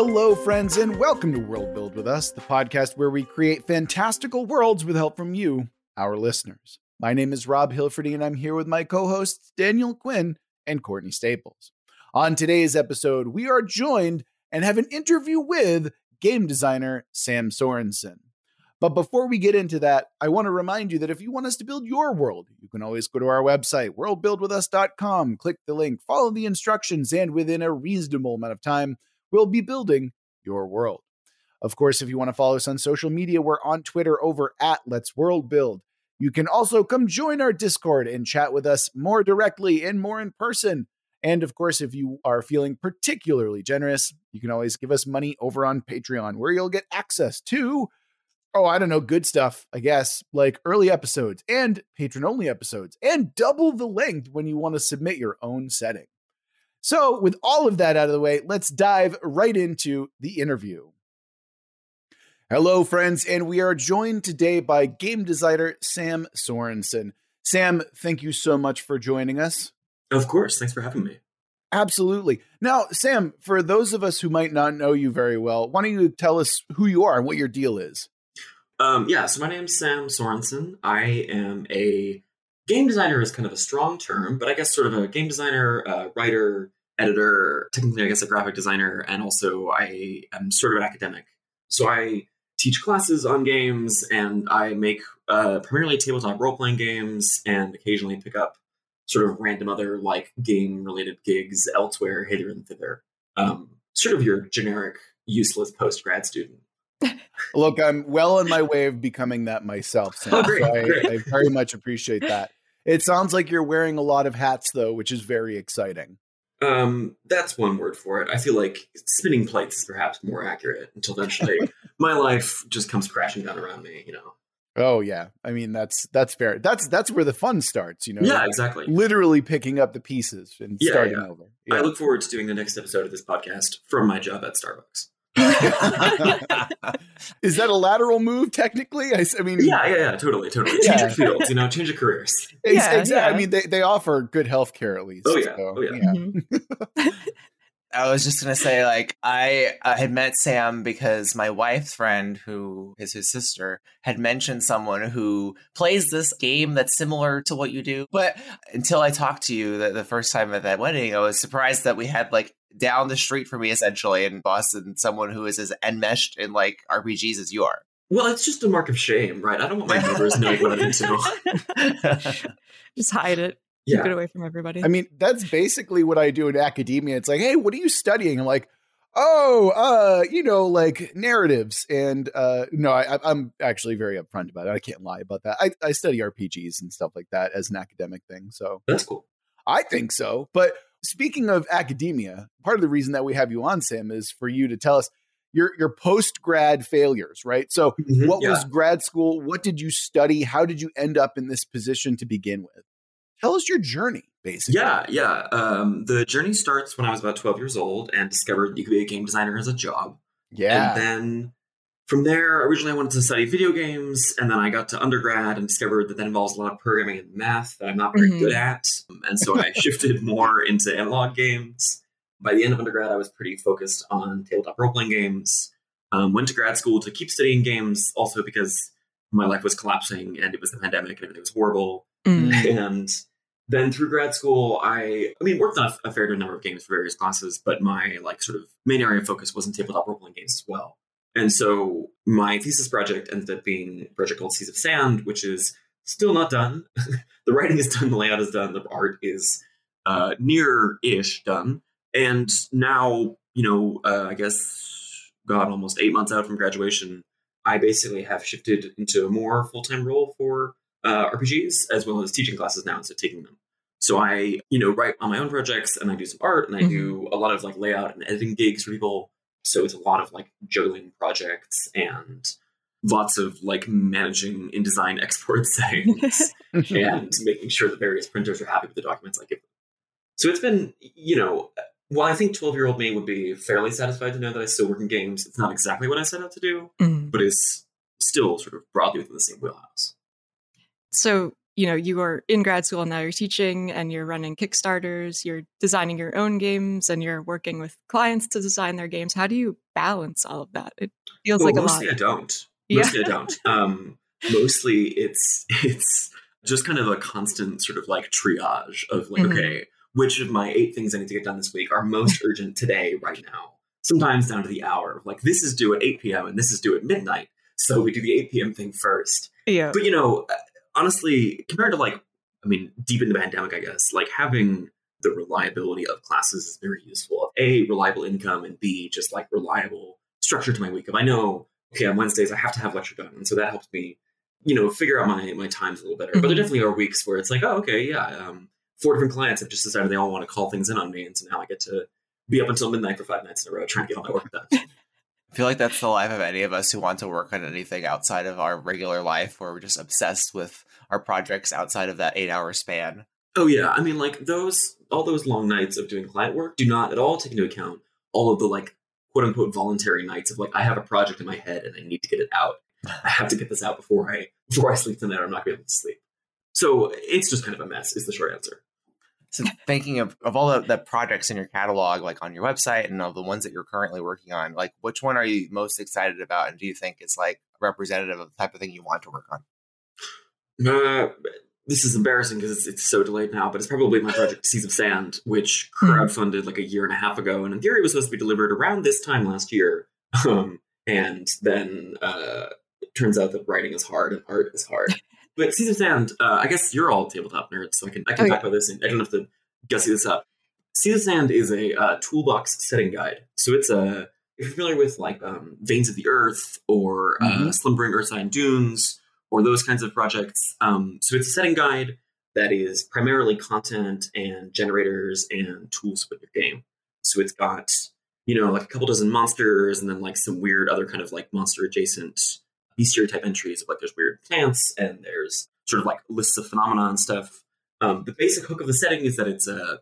Hello, friends, and welcome to World Build with Us, the podcast where we create fantastical worlds with help from you, our listeners. My name is Rob Hilferty, and I'm here with my co hosts, Daniel Quinn and Courtney Staples. On today's episode, we are joined and have an interview with game designer Sam Sorensen. But before we get into that, I want to remind you that if you want us to build your world, you can always go to our website, worldbuildwithus.com, click the link, follow the instructions, and within a reasonable amount of time, we'll be building your world. Of course, if you want to follow us on social media, we're on Twitter over at Let's World Build. You can also come join our Discord and chat with us more directly and more in person. And of course, if you are feeling particularly generous, you can always give us money over on Patreon, where you'll get access to oh, I don't know, good stuff, I guess, like early episodes and patron only episodes, and double the length when you want to submit your own setting. So, with all of that out of the way, let's dive right into the interview. Hello, friends, and we are joined today by game designer Sam Sorensen. Sam, thank you so much for joining us. Of course. Thanks for having me. Absolutely. Now, Sam, for those of us who might not know you very well, why don't you tell us who you are and what your deal is? Um, yeah, so my name's Sam Sorensen. I am a game designer is kind of a strong term, but I guess sort of a game designer, uh, writer, editor, technically, I guess a graphic designer, and also I am sort of an academic. So I teach classes on games, and I make uh, primarily tabletop role playing games, and occasionally pick up sort of random other like game related gigs elsewhere, hither and thither. Um, sort of your generic useless post grad student. Look, I'm well on my way of becoming that myself. Sam, oh, great, so I, great. I very much appreciate that. It sounds like you're wearing a lot of hats, though, which is very exciting. Um, that's one word for it. I feel like spinning plates is perhaps more accurate until eventually my life just comes crashing down around me, you know. Oh yeah. I mean that's that's fair. That's that's where the fun starts, you know. Yeah, exactly. Literally picking up the pieces and Yeah, starting yeah. over. I look forward to doing the next episode of this podcast from my job at Starbucks. is that a lateral move technically? I mean, Yeah, yeah, yeah, totally, totally. Change Yeah. your fields, you know, change your careers. Yeah, exactly. I mean, they, they offer good health care at least. Oh, yeah. so, Oh, yeah. Mhm. I was just gonna say, like, I, I had met Sam because my wife's friend, who is his sister, had mentioned someone who plays this game that's similar to what you do. But until I talked to you the, the first time at that wedding, I was surprised that we had like down the street from me, essentially in Boston, someone who is as enmeshed in like RPGs as you are. Well, it's just a mark of shame, right? I don't want my neighbors knowing what I'm into. Just hide it. Keep it away from everybody. I mean, that's basically what I do in academia. It's like, hey, what are you studying? I'm like, oh, uh, you know, like narratives. And uh, no, I, I- I'm actually very upfront about it. I can't lie about that. I, I study RPGs and stuff like that as an academic thing. So That's cool. I think so. But speaking of academia, part of the reason that we have you on, Sam, is for you to tell us your your post grad failures, right? So Mhm, what yeah. was grad school? What did you study? How did you end up in this position to begin with? Tell us your journey, basically. Yeah, yeah. Um, the journey starts when I was about 12 years old and discovered you could be a game designer as a job. Yeah. And then from there, originally I wanted to study video games, and then I got to undergrad and discovered that that involves a lot of programming and math that I'm not very Mhm. good at. And so I shifted more into analog games. By the end of undergrad, I was pretty focused on tabletop role playing games. Um, went to grad school to keep studying games, also because my life was collapsing and it was the pandemic and everything was horrible. Mm. And then through grad school, I I mean worked on a, a fair number of games for various classes, but my like sort of main area of focus was in tabletop role playing games as well. And so my thesis project ended up being a project called Seas of Sand, which is still not done. the writing is done, the layout is done, the art is uh, near-ish done. And now, you know, uh, I guess, God, almost eight months out from graduation, I basically have shifted into a more full-time role for uh, RPGs as well as teaching classes now instead of taking them. So I, you know, write on my own projects and I do some art and I do a lot of like layout and editing gigs for people. So it's a lot of like juggling projects and lots of like managing InDesign export settings and making sure that various printers are happy with the documents I give them. So it's been, you know, while I think 12 year old me would be fairly satisfied to know that I still work in games, it's not exactly what I set out to do, Mm. but it's still sort of broadly within the same wheelhouse. So you know, you are in grad school and now you're teaching and you're running Kickstarters, you're designing your own games and you're working with clients to design their games. How do you balance all of that? It feels well, like a mostly lot. I don't. Mostly yeah. I don't. Um, mostly it's it's just kind of a constant sort of like triage of like, mm-hmm. okay, which of my eight things I need to get done this week are most urgent today, right now? Sometimes down to the hour. Like this is due at 8 p.m. and this is due at midnight. So we do the 8 p.m. thing first. Yeah. But you know, honestly, compared to like, I mean, deep in the pandemic, I guess, like having the reliability of classes is very useful. A, reliable income, and B, just like reliable structure to my week. If I know, okay, on Wednesdays I have to have lecture done, and so that helps me, you know, figure out my my times a little better. Mm-hmm. But there mm-hmm. definitely are weeks where it's like, oh, okay, yeah, um, four different clients have just decided they all want to call things in on me, and so now I get to be up until midnight for five nights in a row trying to get all my work done. I feel like that's the life of any of us who want to work on anything outside of our regular life, where we're just obsessed with our projects outside of that eight hour span. Oh yeah, I mean, like those all those long nights of doing client work do not at all take into account all of the like quote unquote voluntary nights of like I have a project in my head and I need to get it out. I have to get this out before I before I sleep tonight. I'm not going to be able to sleep. So it's just kind of a mess. Is the short answer. So thinking of, of all the, the projects in your catalog, like on your website and of the ones that you're currently working on, like which one are you most excited about? And do you think is like representative of the type of thing you want to work on? Uh, this is embarrassing because it's, it's so delayed now, but it's probably my project Seas of Sand, which hmm. crowdfunded like a year and a half ago. And in theory was supposed to be delivered around this time last year. Um, and then uh, it turns out that writing is hard and art is hard. But Seas of Sand, uh, I guess you're all tabletop nerds, so I can I can oh, talk yeah. about this. And I don't have to gussy this up. Seas of Sand is a uh, toolbox setting guide. So it's a if you're familiar with like um, Veins of the Earth or uh, mm-hmm. Slumbering Ursine Dunes or those kinds of projects. Um, so it's a setting guide that is primarily content and generators and tools for your game. So it's got you know like a couple dozen monsters and then like some weird other kind of like monster adjacent bestiary type entries of like there's weird plants and there's sort of like lists of phenomena and stuff. Um, the basic hook of the setting is that it's a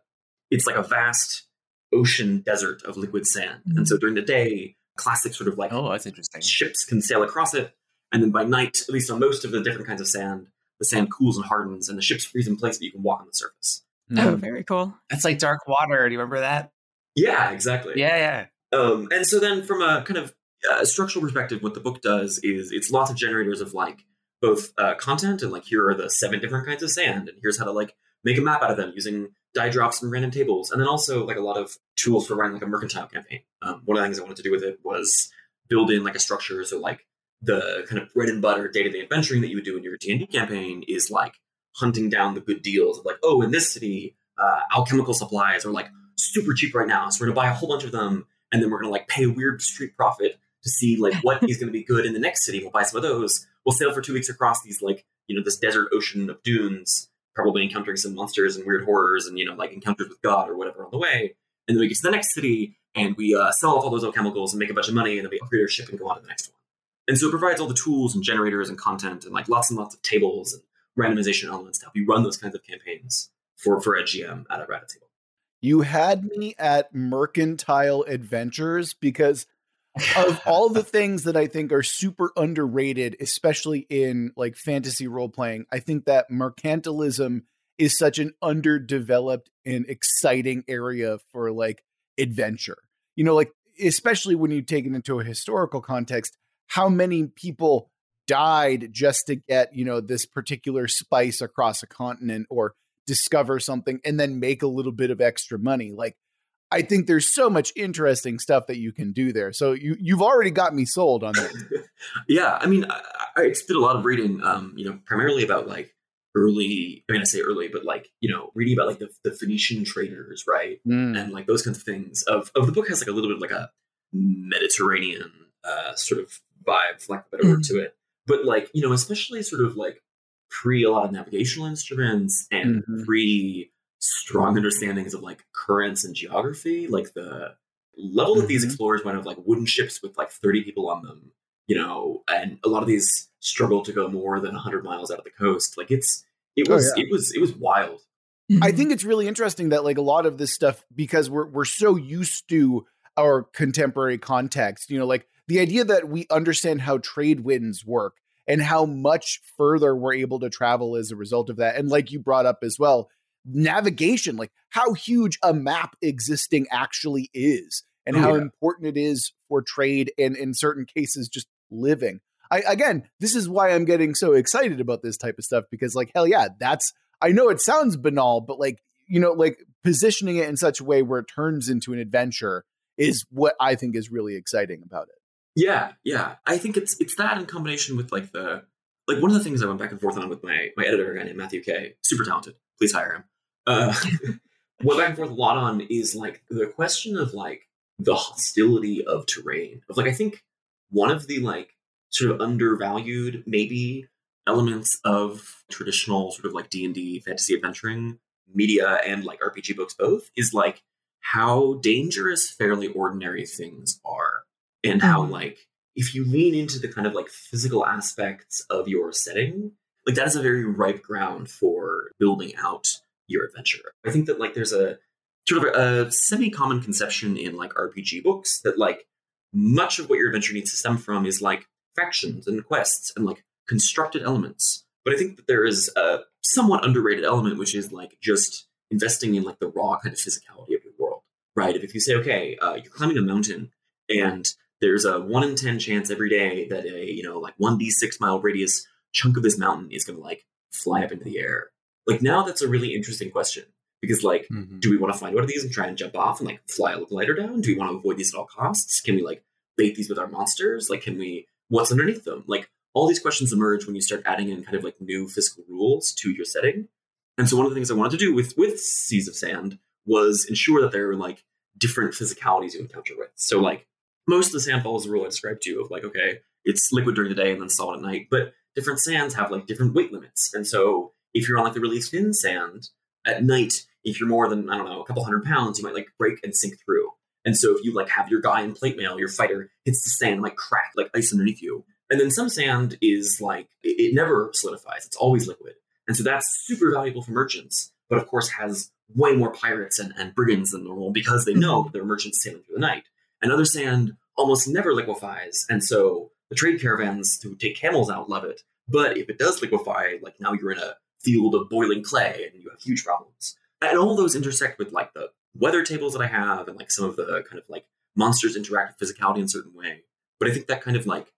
it's like a vast ocean desert of liquid sand, mm-hmm. and so during the day, classic sort of like oh that's interesting ships can sail across it, and then by night, at least on most of the different kinds of sand, the sand cools and hardens, and the ships freeze in place, but you can walk on the surface. Oh, um, very cool. That's like dark water. Do you remember that? Yeah, exactly. Yeah, yeah. Um, and so then, from a kind of uh, structural perspective, what the book does is it's lots of generators of like both uh, content and like here are the seven different kinds of sand, and here's how to like make a map out of them using die drops and random tables, and then also like a lot of tools for running like a mercantile campaign. Um, one of the things I wanted to do with it was build in like a structure so like the kind of bread and butter day to day adventuring that you would do in your D and D campaign is like hunting down the good deals of like oh in this city uh, alchemical supplies are like super cheap right now, so we're gonna buy a whole bunch of them, and then we're gonna like pay a weird street prophet to see like what is going to be good in the next city. We'll buy some of those. We'll sail for two weeks across these like you know this desert ocean of dunes, probably encountering some monsters and weird horrors and you know like encounters with God or whatever on the way. And then we get to the next city and we uh, sell off all those alchemicals and make a bunch of money and then we upgrade our ship and go on to the next one. And so it provides all the tools and generators and content and like lots and lots of tables and randomization elements to help you run those kinds of campaigns for for a GM at a Rabbit table. You had me at Mercantile Adventures because of all the things that I think are super underrated, especially in like fantasy role playing, I think that mercantilism is such an underdeveloped and exciting area for like adventure. You know, like especially when you take it into a historical context, how many people died just to get, you know, this particular spice across a continent or discover something and then make a little bit of extra money. Like I think there's so much interesting stuff that you can do there. So you you've already got me sold on that. yeah, I mean, I, I did a lot of reading, um, you know, primarily about like early. I mean, I say early, but like you know, reading about like the, the Phoenician traders, right, mm. and like those kinds of things. Of of the book has like a little bit of like a Mediterranean uh, sort of vibe, for lack of a better mm. word, to it. But like you know, especially sort of like pre a lot of navigational instruments and mm-hmm. pre strong understandings of like currents and geography. Like the level mm-hmm. that these explorers went of like wooden ships with like 30 people on them, you know, and a lot of these struggle to go more than 100 miles out of the coast. Like it's, it oh, was, oh, yeah. it was, it was wild. I think it's really interesting that like a lot of this stuff because we're we're so used to our contemporary context, you know, like the idea that we understand how trade winds work and how much further we're able to travel as a result of that. And like you brought up as well, navigation, like how huge a map existing actually is and oh, how yeah. important it is for trade and in certain cases just living. I again, this is why I'm getting so excited about this type of stuff because like hell yeah, that's I know it sounds banal, but like you know, like positioning it in such a way where it turns into an adventure is what I think is really exciting about it. Yeah, yeah. I think it's it's that in combination with like the like one of the things I went back and forth on with my my editor guy named Matthew K. Super talented. Please hire him. Uh, went back and forth a lot on is like the question of like the hostility of terrain. Of like I think one of the like sort of undervalued maybe elements of traditional sort of like D&D fantasy adventuring media and like RPG books both is like how dangerous fairly ordinary things are and how mm-hmm. like if you lean into the kind of like physical aspects of your setting like that is a very ripe ground for building out your adventure i think that like there's a sort of a, a semi-common conception in like rpg books that like much of what your adventure needs to stem from is like factions and quests and like constructed elements. But I think that there is a somewhat underrated element, which is like just investing in like the raw kind of physicality of your world, right? If you say, okay, uh, you're climbing a mountain and there's a one in 10 chance every day that a, you know, like 1d6 mile radius chunk of this mountain is going to like fly up into the air. Like now that's a really interesting question because like, mm-hmm. do we want to find one of these and try and jump off and like fly a glider down? Do we want to avoid these at all costs? Can we like bait these with our monsters? Like, can we what's underneath them. Like all these questions emerge when you start adding in kind of like new physical rules to your setting. And so one of the things I wanted to do with with Seas of Sand was ensure that there are like different physicalities you encounter with. So like most of the sand follows the rule I described to you of like, okay, it's liquid during the day and then solid at night, but different sands have like different weight limits. And so if you're on like the really thin sand at night, if you're more than, I don't know, a couple hundred pounds, you might like break and sink through. And so if you like have your guy in plate mail, your fighter hits the sand, might crack like ice underneath you. And then some sand is like it, it never solidifies; it's always liquid. And so that's super valuable for merchants, but of course has way more pirates and, and brigands than normal because they know mm-hmm. they're merchants sailing through the night. And other sand almost never liquefies, and so the trade caravans who take camels out love it. But if it does liquefy, like now you're in a field of boiling clay and you have huge problems. And all those intersect with like the weather tables that I have and like some of the kind of like monsters interact with physicality in a certain way. But I think that kind of like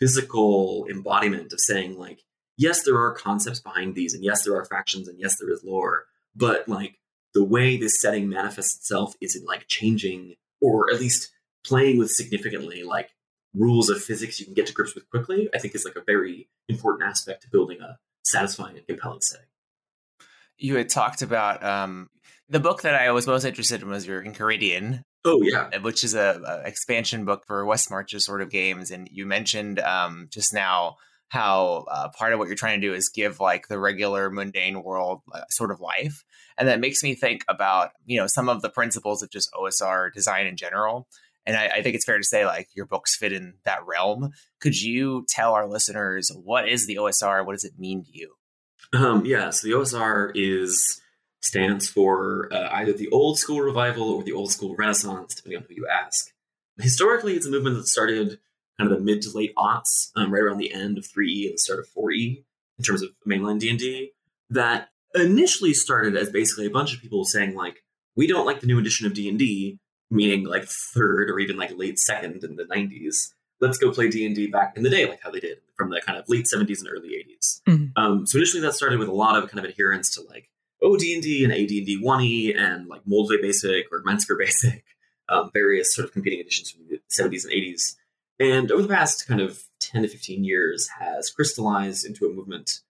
physical embodiment of saying like, yes, there are concepts behind these, and yes, there are factions, and yes, there is lore, but like the way this setting manifests itself is in like changing or at least playing with significantly like rules of physics you can get to grips with quickly, I think is like a very important aspect to building a satisfying and compelling setting. You had talked about um, the book that I was most interested in was your Enchiridion. Oh yeah, uh, which is a, a expansion book for West Marches sort of games. And you mentioned um, just now how uh, part of what you're trying to do is give like the regular mundane world uh, sort of life, and that makes me think about you know some of the principles of just OSR design in general. And I, I think it's fair to say like your books fit in that realm. Could you tell our listeners what is the OSR? What does it mean to you? Um, yeah, so the OSR is stands for uh, either the old school revival or the old school renaissance, depending on who you ask. Historically, it's a movement that started kind of the mid to late aughts, um, right around the end of 3E and the start of 4E in terms of mainline D&D, that initially started as basically a bunch of people saying like, we don't like the new edition of D&D, meaning like third or even like late second in the 90s. Let's go play D&D back in the day, like how they did from the kind of late 70s and early 80s. Mm-hmm. Um, so initially that started with a lot of kind of adherence to like OD&D and AD&D 1E and like Moldvay Basic or Mentzer Basic, um, various sort of competing editions from the 70s and 80s. And over the past kind of 10 to 15 years has crystallized into a movement.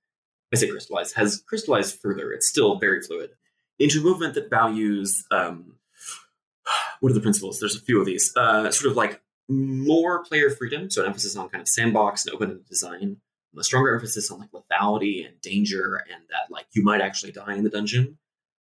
I say crystallized, has crystallized further. It's still very fluid into a movement that values um, what are the principles? There's a few of these. Uh, sort of like more player freedom, so an emphasis on kind of sandbox and open design, a stronger emphasis on like lethality and danger and that like you might actually die in the dungeon.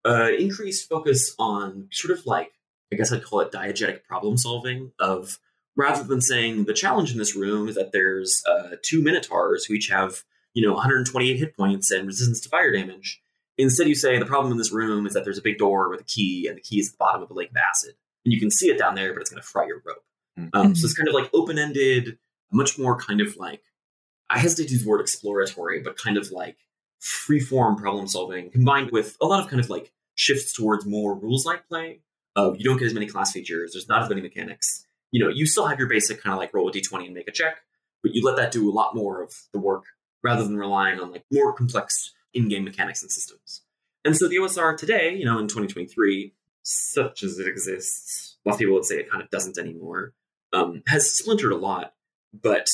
Uh, increased focus on sort of like I guess I'd call it diegetic problem solving of rather than saying the challenge in this room is that there's uh, two minotaurs who each have you know 128 hit points and resistance to fire damage. Instead, you say the problem in this room is that there's a big door with a key, and the key is at the bottom of a lake of acid, and you can see it down there, but it's going to fry your rope. Mm-hmm. Um, so it's kind of like open ended, much more kind of like I hesitate to use the word exploratory, but kind of like free-form problem solving combined with a lot of kind of like shifts towards more rules-lite play. Uh, you don't get as many class features. There's not as many mechanics. You know, you still have your basic kind of like roll a d20 and make a check, but you let that do a lot more of the work rather than relying on like more complex in-game mechanics and systems. And so the OSR today, you know, in 2023, such as it exists, while people would say it kind of doesn't anymore, um, has splintered a lot. But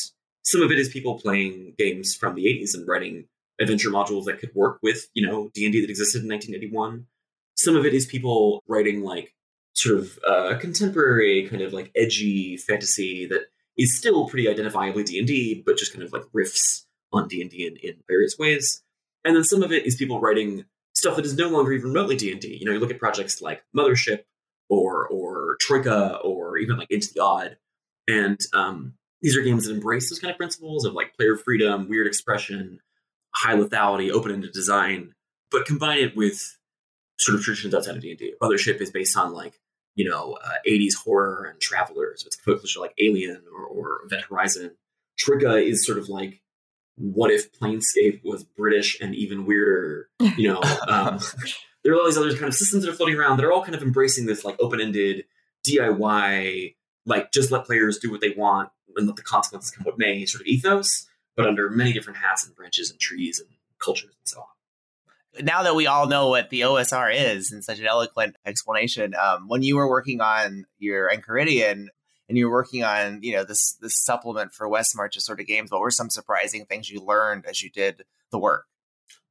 some of it is people playing games from the 80s and writing adventure modules that could work with, you know, D&D that existed in 1981. Some of it is people writing like sort of uh, contemporary kind of like edgy fantasy that is still pretty identifiably D&D, but just kind of like riffs on D&D in, in various ways. And then some of it is people writing stuff that is no longer even remotely D&D. You know, you look at projects like Mothership or or Troika or even like Into the Odd. And um, these are games that embrace those kind of principles of like player freedom, weird expression, high lethality, open-ended design, but combine it with sort of traditions outside of D&D. Mothership is based on like, you know, uh, 80s horror and travelers. It's closer like Alien or, or Event Horizon. Troika is sort of like what if Planescape was British and even weirder? You know, um, there are all these other kind of systems that are floating around that are all kind of embracing this like open-ended DIY, like just let players do what they want and let the consequences come what may sort of ethos, but under many different hats and branches and trees and cultures and so on now that we all know what the OSR is in such an eloquent explanation, um, when you were working on your Enchiridion, and you're working on you know this this supplement for West Marches sort of games. What were some surprising things you learned as you did the work?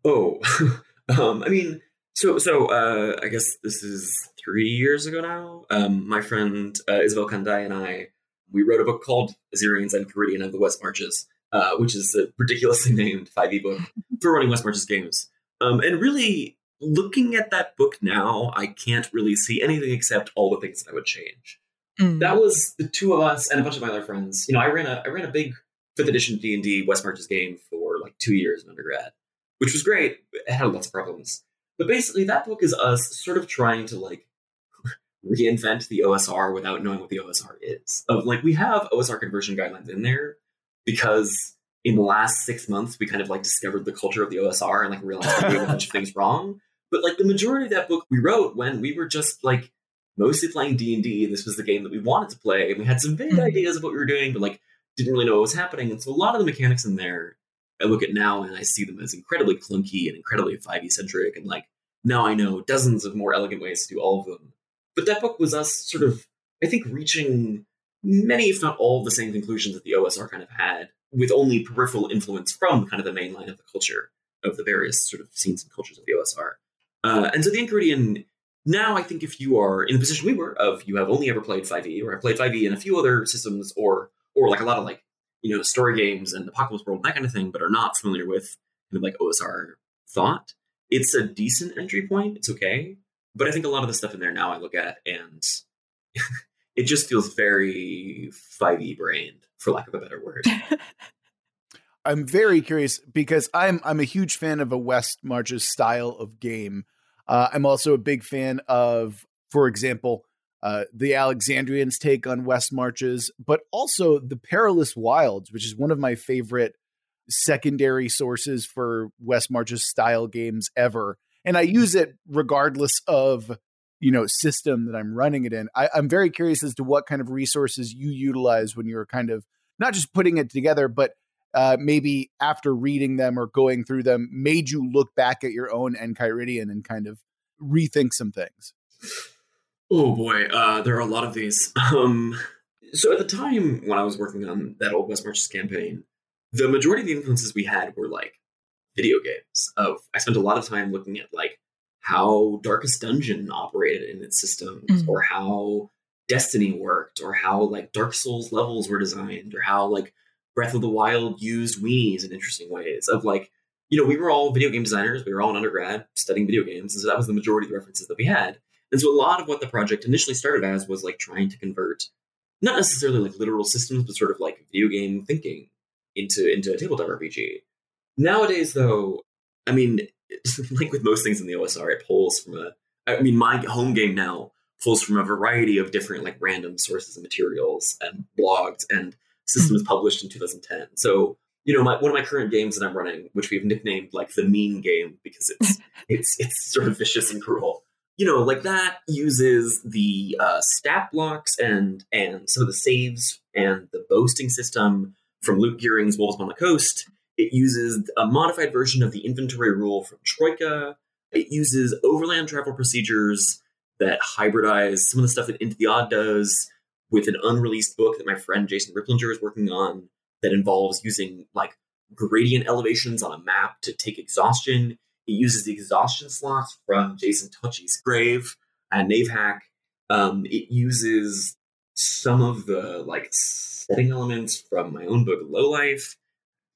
Oh, um, I mean, so so uh, I guess this is three years ago now. Um, my friend uh, Isabel Kandai and I we wrote a book called Azirians Enchiridion of the West Marches, uh, which is a ridiculously named 5e book for running West Marches games. Um, and really, looking at that book now, I can't really see anything except all the things that I would change. Mm. That was the two of us and a bunch of my other friends. You know, I ran a I ran a big fifth edition D and D West Marches game for like two years in undergrad, which was great. It had lots of problems, but basically that book is us sort of trying to like reinvent the OSR without knowing what the OSR is. Of like we have OSR conversion guidelines in there because in the last six months we kind of like discovered the culture of the OSR and like realized we did a bunch of things wrong. But like the majority of that book we wrote when we were just like mostly playing D&D, and this was the game that we wanted to play, and we had some vague mm-hmm. ideas of what we were doing, but like didn't really know what was happening. And so a lot of the mechanics in there, I look at now and I see them as incredibly clunky and incredibly 5e centric, and like now I know dozens of more elegant ways to do all of them. But that book was us sort of, I think, reaching many, if not all, the same conclusions that the OSR kind of had, with only peripheral influence from kind of the main line of the culture of the various sort of scenes and cultures of the OSR. Uh, and so the Enchiridion now, I think if you are in the position we were of you have only ever played 5e or have played 5e in a few other systems or or like a lot of like, you know, story games and Apocalypse World, that kind of thing, but are not familiar with kind of like OSR thought, it's a decent entry point. It's okay. But I think a lot of the stuff in there now I look at and it just feels very 5e brained, for lack of a better word. I'm very curious because I'm I'm a huge fan of a West Marches style of game uh, I'm also a big fan of, for example, uh, the Alexandrians' take on West Marches, but also the Perilous Wilds, which is one of my favorite secondary sources for West Marches style games ever. And I use it regardless of you know system that I'm running it in. I, I'm very curious as to what kind of resources you utilize when you're kind of not just putting it together, but uh, maybe after reading them or going through them made you look back at your own Enchiridion and kind of rethink some things? Oh boy, uh, there are a lot of these. Um, so at the time when I was working on that old West Marches campaign, the majority of the influences we had were like video games. Of I spent a lot of time looking at like how Darkest Dungeon operated in its systems, mm-hmm. or how Destiny worked, or how like Dark Souls levels were designed, or how like Breath of the Wild used weenies in interesting ways. Of like, you know, we were all video game designers. We were all in undergrad studying video games, and so that was the majority of the references that we had. And so a lot of what the project initially started as was like trying to convert not necessarily like literal systems, but sort of like video game thinking into into a tabletop RPG. Nowadays, though, I mean, like with most things in the OSR, it pulls from a. I mean, my home game now pulls from a variety of different like random sources and materials and blogs and systems mm-hmm. published in 2010. So you know, my, one of my current games that I'm running, which we've nicknamed like the mean game because it's it's it's sort of vicious and cruel. You know, like that uses the uh, stat blocks and and some of the saves and the boasting system from Luke Gearing's Wolves on the Coast. It uses a modified version of the inventory rule from Troika. It uses overland travel procedures that hybridize some of the stuff that Into the Odd does with an unreleased book that my friend Jason Ripplinger is working on that involves using like gradient elevations on a map to take exhaustion. It uses the exhaustion slots from Jason Tocci's Grave and Knavehack. Um, it uses some of the like setting elements from my own book, Low Life.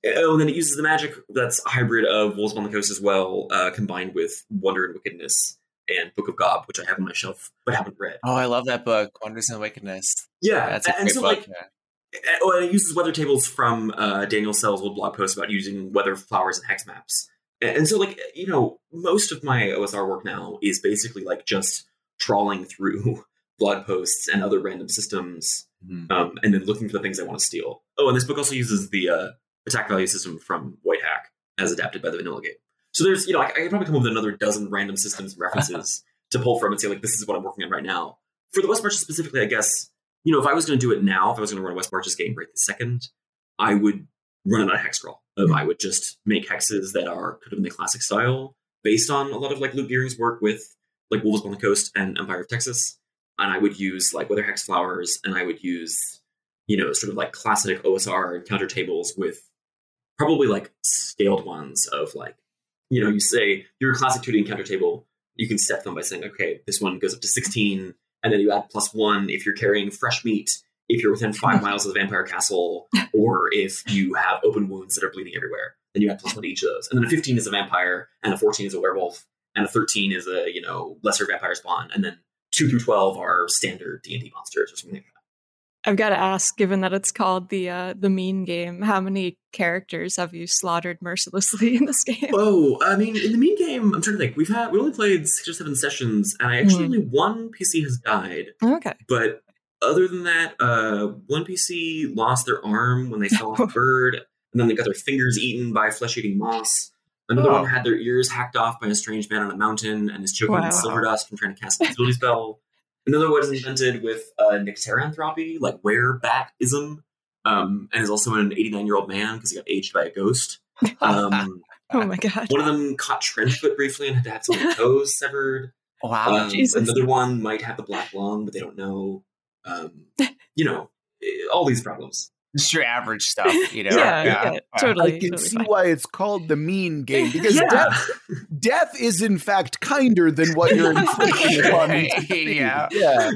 Oh, and then it uses the magic that's hybrid of Wolves on the Coast as well, uh, combined with Wonder and Wickedness and Book of Gob, which I have on my shelf but haven't read. Oh, I love that book, Wonders and Wickedness. Yeah, That's a and great so book. like yeah. Oh, and it uses weather tables from uh, Daniel Sell's old blog post about using weather flowers and hex maps. And, so, like, you know, most of my OSR work now is basically like just trawling through blog posts and other random systems Mhm. um, and then looking for the things I want to steal. Oh, and this book also uses the uh, attack value system from White Hack as adapted by the Vanilla Game. So there's, you know, I, I could probably come up with another dozen random systems and references to pull from and say, like, this is what I'm working on right now. For the West Marches specifically, I guess, you know, if I was going to do it now, if I was going to run a West Marches game right this second, I would run it on a hex crawl. Of um, I would just make hexes that are kind of in the classic style, based on a lot of like Luke Gearing's work with like Wolves on the Coast and Empire of Texas. And I would use like weather hex flowers, and I would use, you know, sort of like classic OSR encounter tables with probably like scaled ones of like, you know, you say your classic 2D encounter table, you can set them by saying, okay, this one goes up to 16, and then you add plus one if you're carrying fresh meat, if you're within five miles of the vampire castle, or if you have open wounds that are bleeding everywhere, then you add plus one to each of those. And then a 15 is a vampire, and a 14 is a werewolf, and a 13 is a, you know, lesser vampire spawn, and then two through 12 are standard D&D monsters or something like that. I've got to ask, given that it's called the uh, the mean game, how many characters have you slaughtered mercilessly in this game? Oh, I mean, in the mean game, I'm trying to think. We've had we only played six or seven sessions, and I actually Mhm. only one PC has died. Okay. But other than that, uh, one PC lost their arm when they fell off a bird, and then they got their fingers eaten by flesh-eating moss. Another Oh. one had their ears hacked off by a strange man on a mountain and is choking Wow. on silver dust from trying to cast an invisibility spell. Another one is invented with uh, Nycteranthropy, like werebackism, um, and is also an 89-year-old man because he got aged by a ghost. Um, Oh my god. one of them caught trench foot briefly and had to have some of the toes severed. wow. Um, Jesus. Another one might have the black lung, but they don't know. Um, you know, eh, all these problems. Just your average stuff, you know? yeah, yeah, I totally. can totally see fine. why it's called the mean game because Yeah. death, death is in fact kinder than what you're inflicting upon me. Yeah. yeah.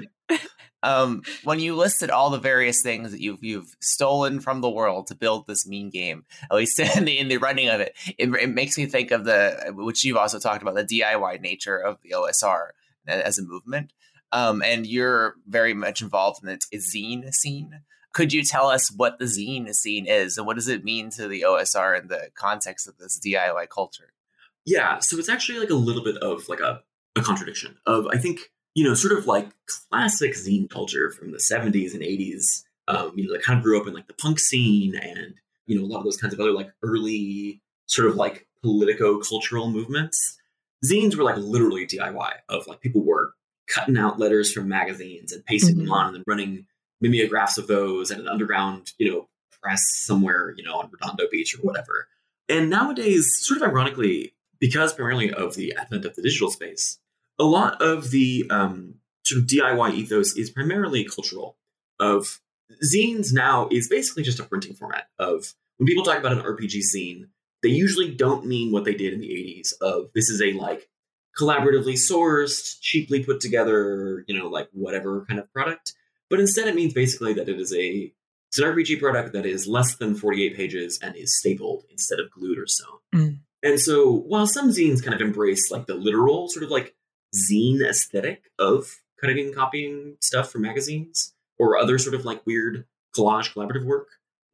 Um, when you listed all the various things that you've you've stolen from the world to build this mean game, at least in the in the running of it, it, it makes me think of the which you've also talked about the DIY nature of the OSR as a movement. Um, and you're very much involved in the zine scene. Could you tell us what the zine scene is and what does it mean to the OSR in the context of this DIY culture? Yeah, so it's actually like a little bit of like a, a contradiction of I think you know sort of like classic zine culture from the 70s and 80s. Um, you know, that kind of grew up in like the punk scene and you know a lot of those kinds of other like early sort of like politico cultural movements. Zines were like literally DIY of like people were cutting out letters from magazines and pasting them Mhm. on and then running mimeographs of those at an underground you know press somewhere you know on Redondo Beach or whatever. And nowadays, sort of ironically, because primarily of the advent of the digital space, a lot of the um, sort of DIY ethos is primarily cultural. Of zines now is basically just a printing format. Of when people talk about an RPG zine, they usually don't mean what they did in the 80s. Of this is a like collaboratively sourced, cheaply put together, you know, like whatever kind of product. But instead, it means basically that it is a it's an RPG product that is less than 48 pages and is stapled instead of glued or sewn. Mm. And so while some zines kind of embrace like the literal sort of like zine aesthetic of cutting and copying stuff from magazines or other sort of like weird collage collaborative work,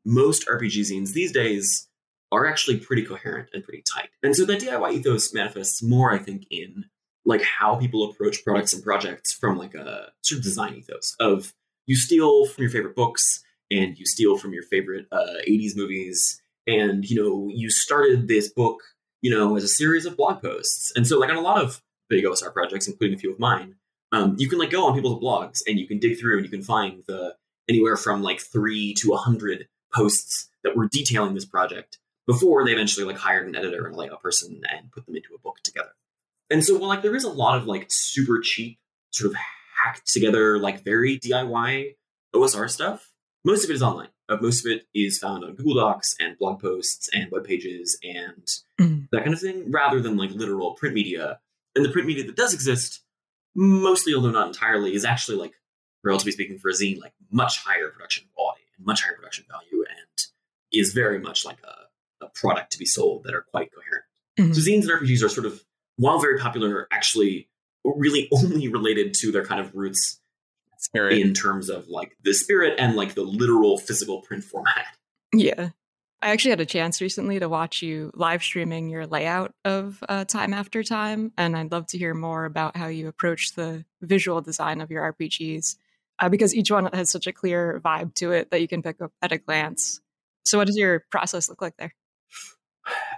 most RPG zines these days are actually pretty coherent and pretty tight. And so the DIY ethos manifests more, I think, in like how people approach products and projects from like a sort of design ethos of you steal from your favorite books and you steal from your favorite uh, 80s movies and you know you started this book you know as a series of blog posts. And so like on a lot of big osr projects including a few of mine um, you can like go on people's blogs and you can dig through and you can find the anywhere from like three to a hundred posts that were detailing this project before they eventually like hired an editor and a layout person and put them into a book together. And so well like there is a lot of like super cheap sort of hacked together like very diy osr stuff most of it is online uh, most of it is found on Google Docs and blog posts and web pages and Mhm. that kind of thing, rather than like literal print media. And the print media that does exist, mostly, although not entirely, is actually like, relatively speaking, for a zine, like much higher production quality and much higher production value, and is very much like a, a product to be sold that are quite coherent. Mhm. So zines and RPGs are sort of, while very popular, actually really only related to their kind of roots Spirit. in terms of like the spirit and like the literal physical print format. Yeah. I actually had a chance recently to watch you live streaming your layout of uh, Time After Time, and I'd love to hear more about how you approach the visual design of your RPGs, uh, because each one has such a clear vibe to it that you can pick up at a glance. So, what does your process look like there?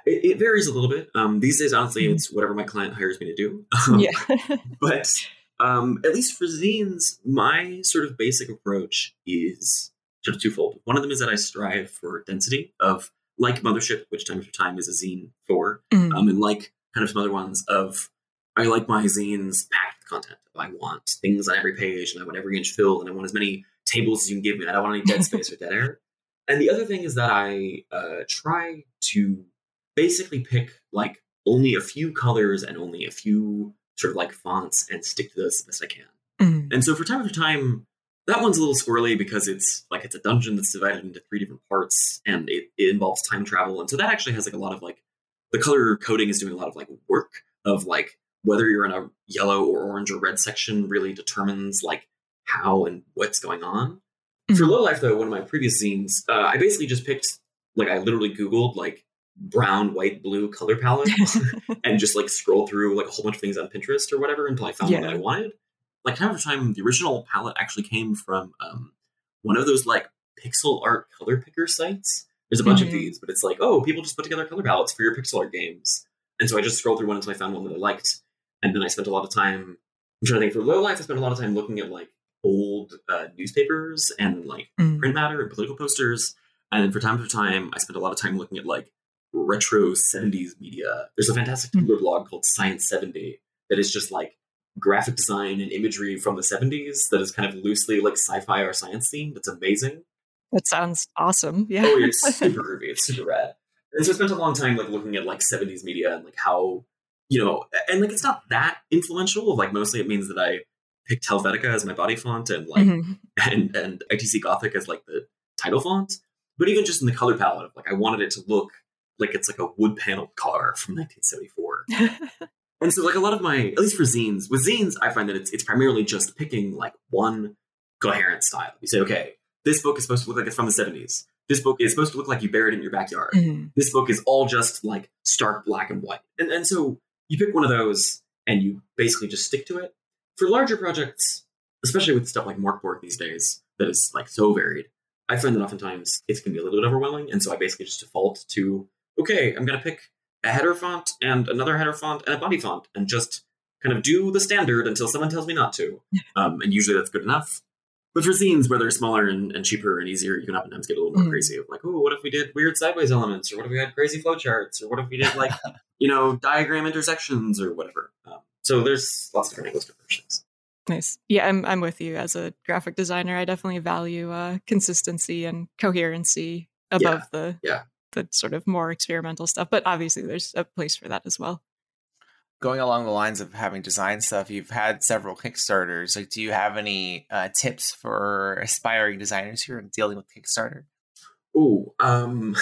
It, it varies a little bit. Um, these days, honestly, Mhm. it's whatever my client hires me to do. Um, yeah. But um, at least for zines, my sort of basic approach is sort of twofold. One of them is that I strive for density of like Mothership, which time after time is a zine for, Mhm. um, and like kind of some other ones of I like my zines packed with content. I want things on every page, and I want every inch filled, and I want as many tables as you can give me. I don't want any dead space or dead air. And the other thing is that I uh, try to basically pick like only a few colors and only a few sort of like fonts and stick to those as best I can. Mhm. And so for time after time, that one's a little squirrely because it's like it's a dungeon that's divided into three different parts and it, it involves time travel. And so that actually has like a lot of like the color coding is doing a lot of like work of like whether you're in a yellow or orange or red section really determines like how and what's going on. For Mhm. low life though, one of my previous zines, uh, I basically just picked like I literally Googled like brown, white, blue color palette and just like scroll through like a whole bunch of things on Pinterest or whatever until I found one that I wanted. Like time after time, the original palette actually came from um, one of those like pixel art color picker sites. There's a bunch of Mhm. these, but it's like, oh, people just put together color palettes for your pixel art games. And so I just scrolled through one until I found one that I liked. And then I spent a lot of time, I'm trying to think for low life, I spent a lot of time looking at like old uh, newspapers and like Mhm. print matter and political posters. And then for time to time, I spent a lot of time looking at like retro 70s media. There's a fantastic. Tumblr blog called Science 70 that is just like graphic design and imagery from the 70s that is kind of loosely like sci-fi or science themed. That's amazing. That sounds awesome. Yeah. Oh, it's super groovy. It's super rad. And so I spent a long time like looking at like 70s media and like how, you know, and like it's not that influential. Like mostly it means that I picked Helvetica as my body font and like Mhm. and and ITC Gothic as like the title font. But even just in the color palette, of, like I wanted it to look like it's like a wood paneled car from 1974. And so like a lot of my, at least for zines, with zines, I find that it's it's primarily just picking like one coherent style. You say, okay, this book is supposed to look like it's from the 70s. This book is supposed to look like you buried it in your backyard. Mhm. This book is all just like stark black and white. And and so you pick one of those and you basically just stick to it. For larger projects, especially with stuff like Mörk Borg these days, that is like so varied, I find that oftentimes it's going to be a little bit overwhelming. And so I basically just default to, okay, I'm going to pick a header font and another header font and a body font and just kind of do the standard until someone tells me not to. Um, and usually that's good enough. But for scenes where they're smaller and, and cheaper and easier, you can oftentimes get a little more Mhm. crazy of like, oh, what if we did weird sideways elements? Or what if we had crazy flowcharts? Or what if we did like, you know, diagram intersections or whatever? Um, so there's lots of different angles for versions. Nice. Yeah, I'm I'm with you. As a graphic designer, I definitely value uh, consistency and coherency above the yeah. The sort of more experimental stuff. But obviously, there's a place for that as well. Going along the lines of having design stuff, you've had several Kickstarters. Like, do you have any uh, tips for aspiring designers who are dealing with Kickstarter? Oh, um,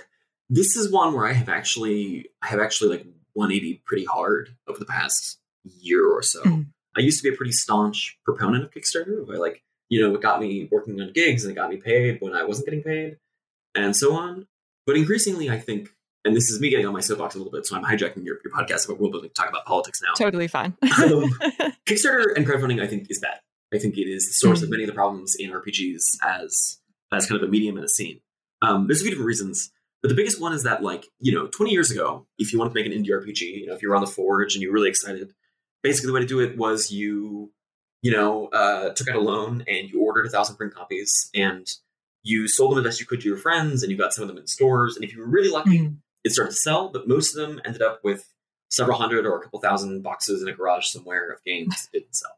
this is one where I have actually, I have actually like 180 pretty hard over the past year or so. Mhm. I used to be a pretty staunch proponent of Kickstarter. Where like, you know, it got me working on gigs and it got me paid when I wasn't getting paid, and so on. But increasingly, I think, and this is me getting on my soapbox a little bit, so I'm hijacking your, your podcast about world building to talk about politics now. Totally fine. Um, Kickstarter and crowdfunding, I think, is bad. I think it is the source of Mhm. many of the problems in RPGs as as kind of a medium and a scene. Um, there's a few different reasons. But the biggest one is that, like, you know, 20 years ago, if you wanted to make an indie RPG, you know, if you were on the Forge and you were really excited, basically the way to do it was you, you know, uh, took out a loan and you ordered a thousand print copies and you sold them the best you could to your friends and you got some of them in stores. And if you were really lucky, mm-hmm. it started to sell, but most of them ended up with several hundred or a couple thousand boxes in a garage somewhere of games that didn't sell.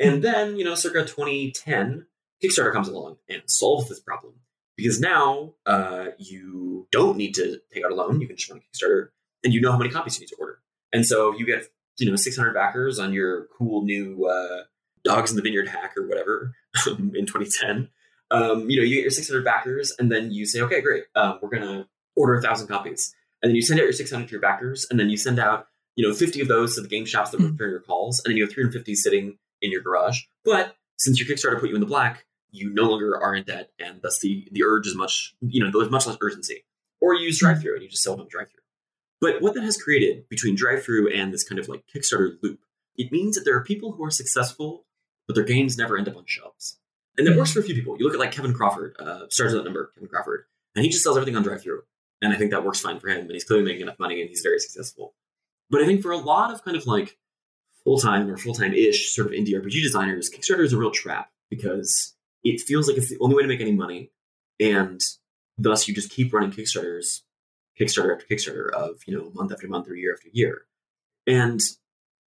And then, you know, circa 2010, Kickstarter comes along and solves this problem because now uh, you don't need to take out a loan. You can just run a Kickstarter and you know how many copies you need to order. And so you get, you know, 600 backers on your cool new uh, Dogs in the Vineyard hack or whatever in 2010. Um, you know, you get your 600 backers and then you say, okay, great, um, we're going to order a thousand copies. And then you send out your 600 to your backers and then you send out, you know, 50 of those to the game shops that hmm. return your calls. And then you have 350 sitting in your garage. But since your Kickstarter put you in the black, you no longer are in debt, and thus the the urge is much you know there's much less urgency. Or you use DriveThru and you just sell them DriveThru. But what that has created between DriveThru and this kind of like Kickstarter loop, it means that there are people who are successful, but their games never end up on shelves. And that works for a few people. You look at like Kevin Crawford, uh, Stars Without Number, Kevin Crawford, and he just sells everything on DriveThru. And I think that works fine for him. And he's clearly making enough money and he's very successful. But I think for a lot of kind of like full time or full time ish sort of indie RPG designers, Kickstarter is a real trap because it feels like it's the only way to make any money. And thus you just keep running Kickstarters, Kickstarter after Kickstarter of, you know, month after month or year after year. And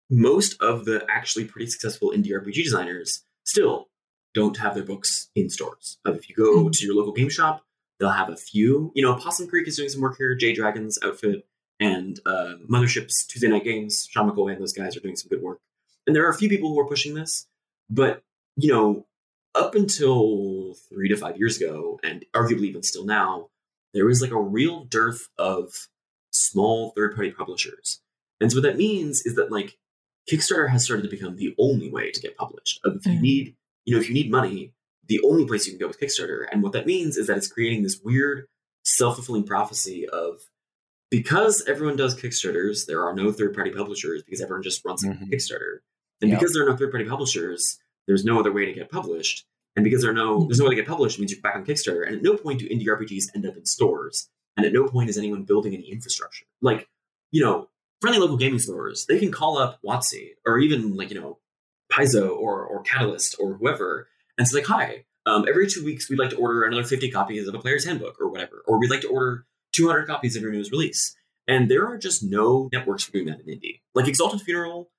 most of the actually pretty successful indie RPG designers still don't have their books in stores. Uh, if you go hmm. to your local game shop, they'll have a few. You know, Possum Creek is doing some work here. Jay Dragon's outfit and uh, Mothership's Tuesday Knight Games, Sean McCoy and those guys are doing some good work. And there are a few people who are pushing this, but you know, up until three to five years ago, and arguably even still now, there is like a real dearth of small third-party publishers. And so what that means is that like Kickstarter has started to become the only way to get published. If you mm. need, you know, if you need money, the only place you can go is Kickstarter. And what that means is that it's creating this weird self-fulfilling prophecy of because everyone does Kickstarters, there are no third party publishers because everyone just runs mm-hmm. Kickstarter. And because there are no third party publishers, there's no other way to get published. And because there are no there's no way to get published, means you're back on Kickstarter. And at no point do indie RPGs end up in stores. And at no point is anyone building any infrastructure. Like, you know, friendly local gaming stores, they can call up WotC or even like, you know, Paizo or or Catalyst or whoever and say like, hi, um, every two weeks we'd like to order another 50 copies of a player's handbook or whatever. Or we'd like to order 200 copies of your newest release. And there are just no networks for doing that in indie. Like Exalted Funeral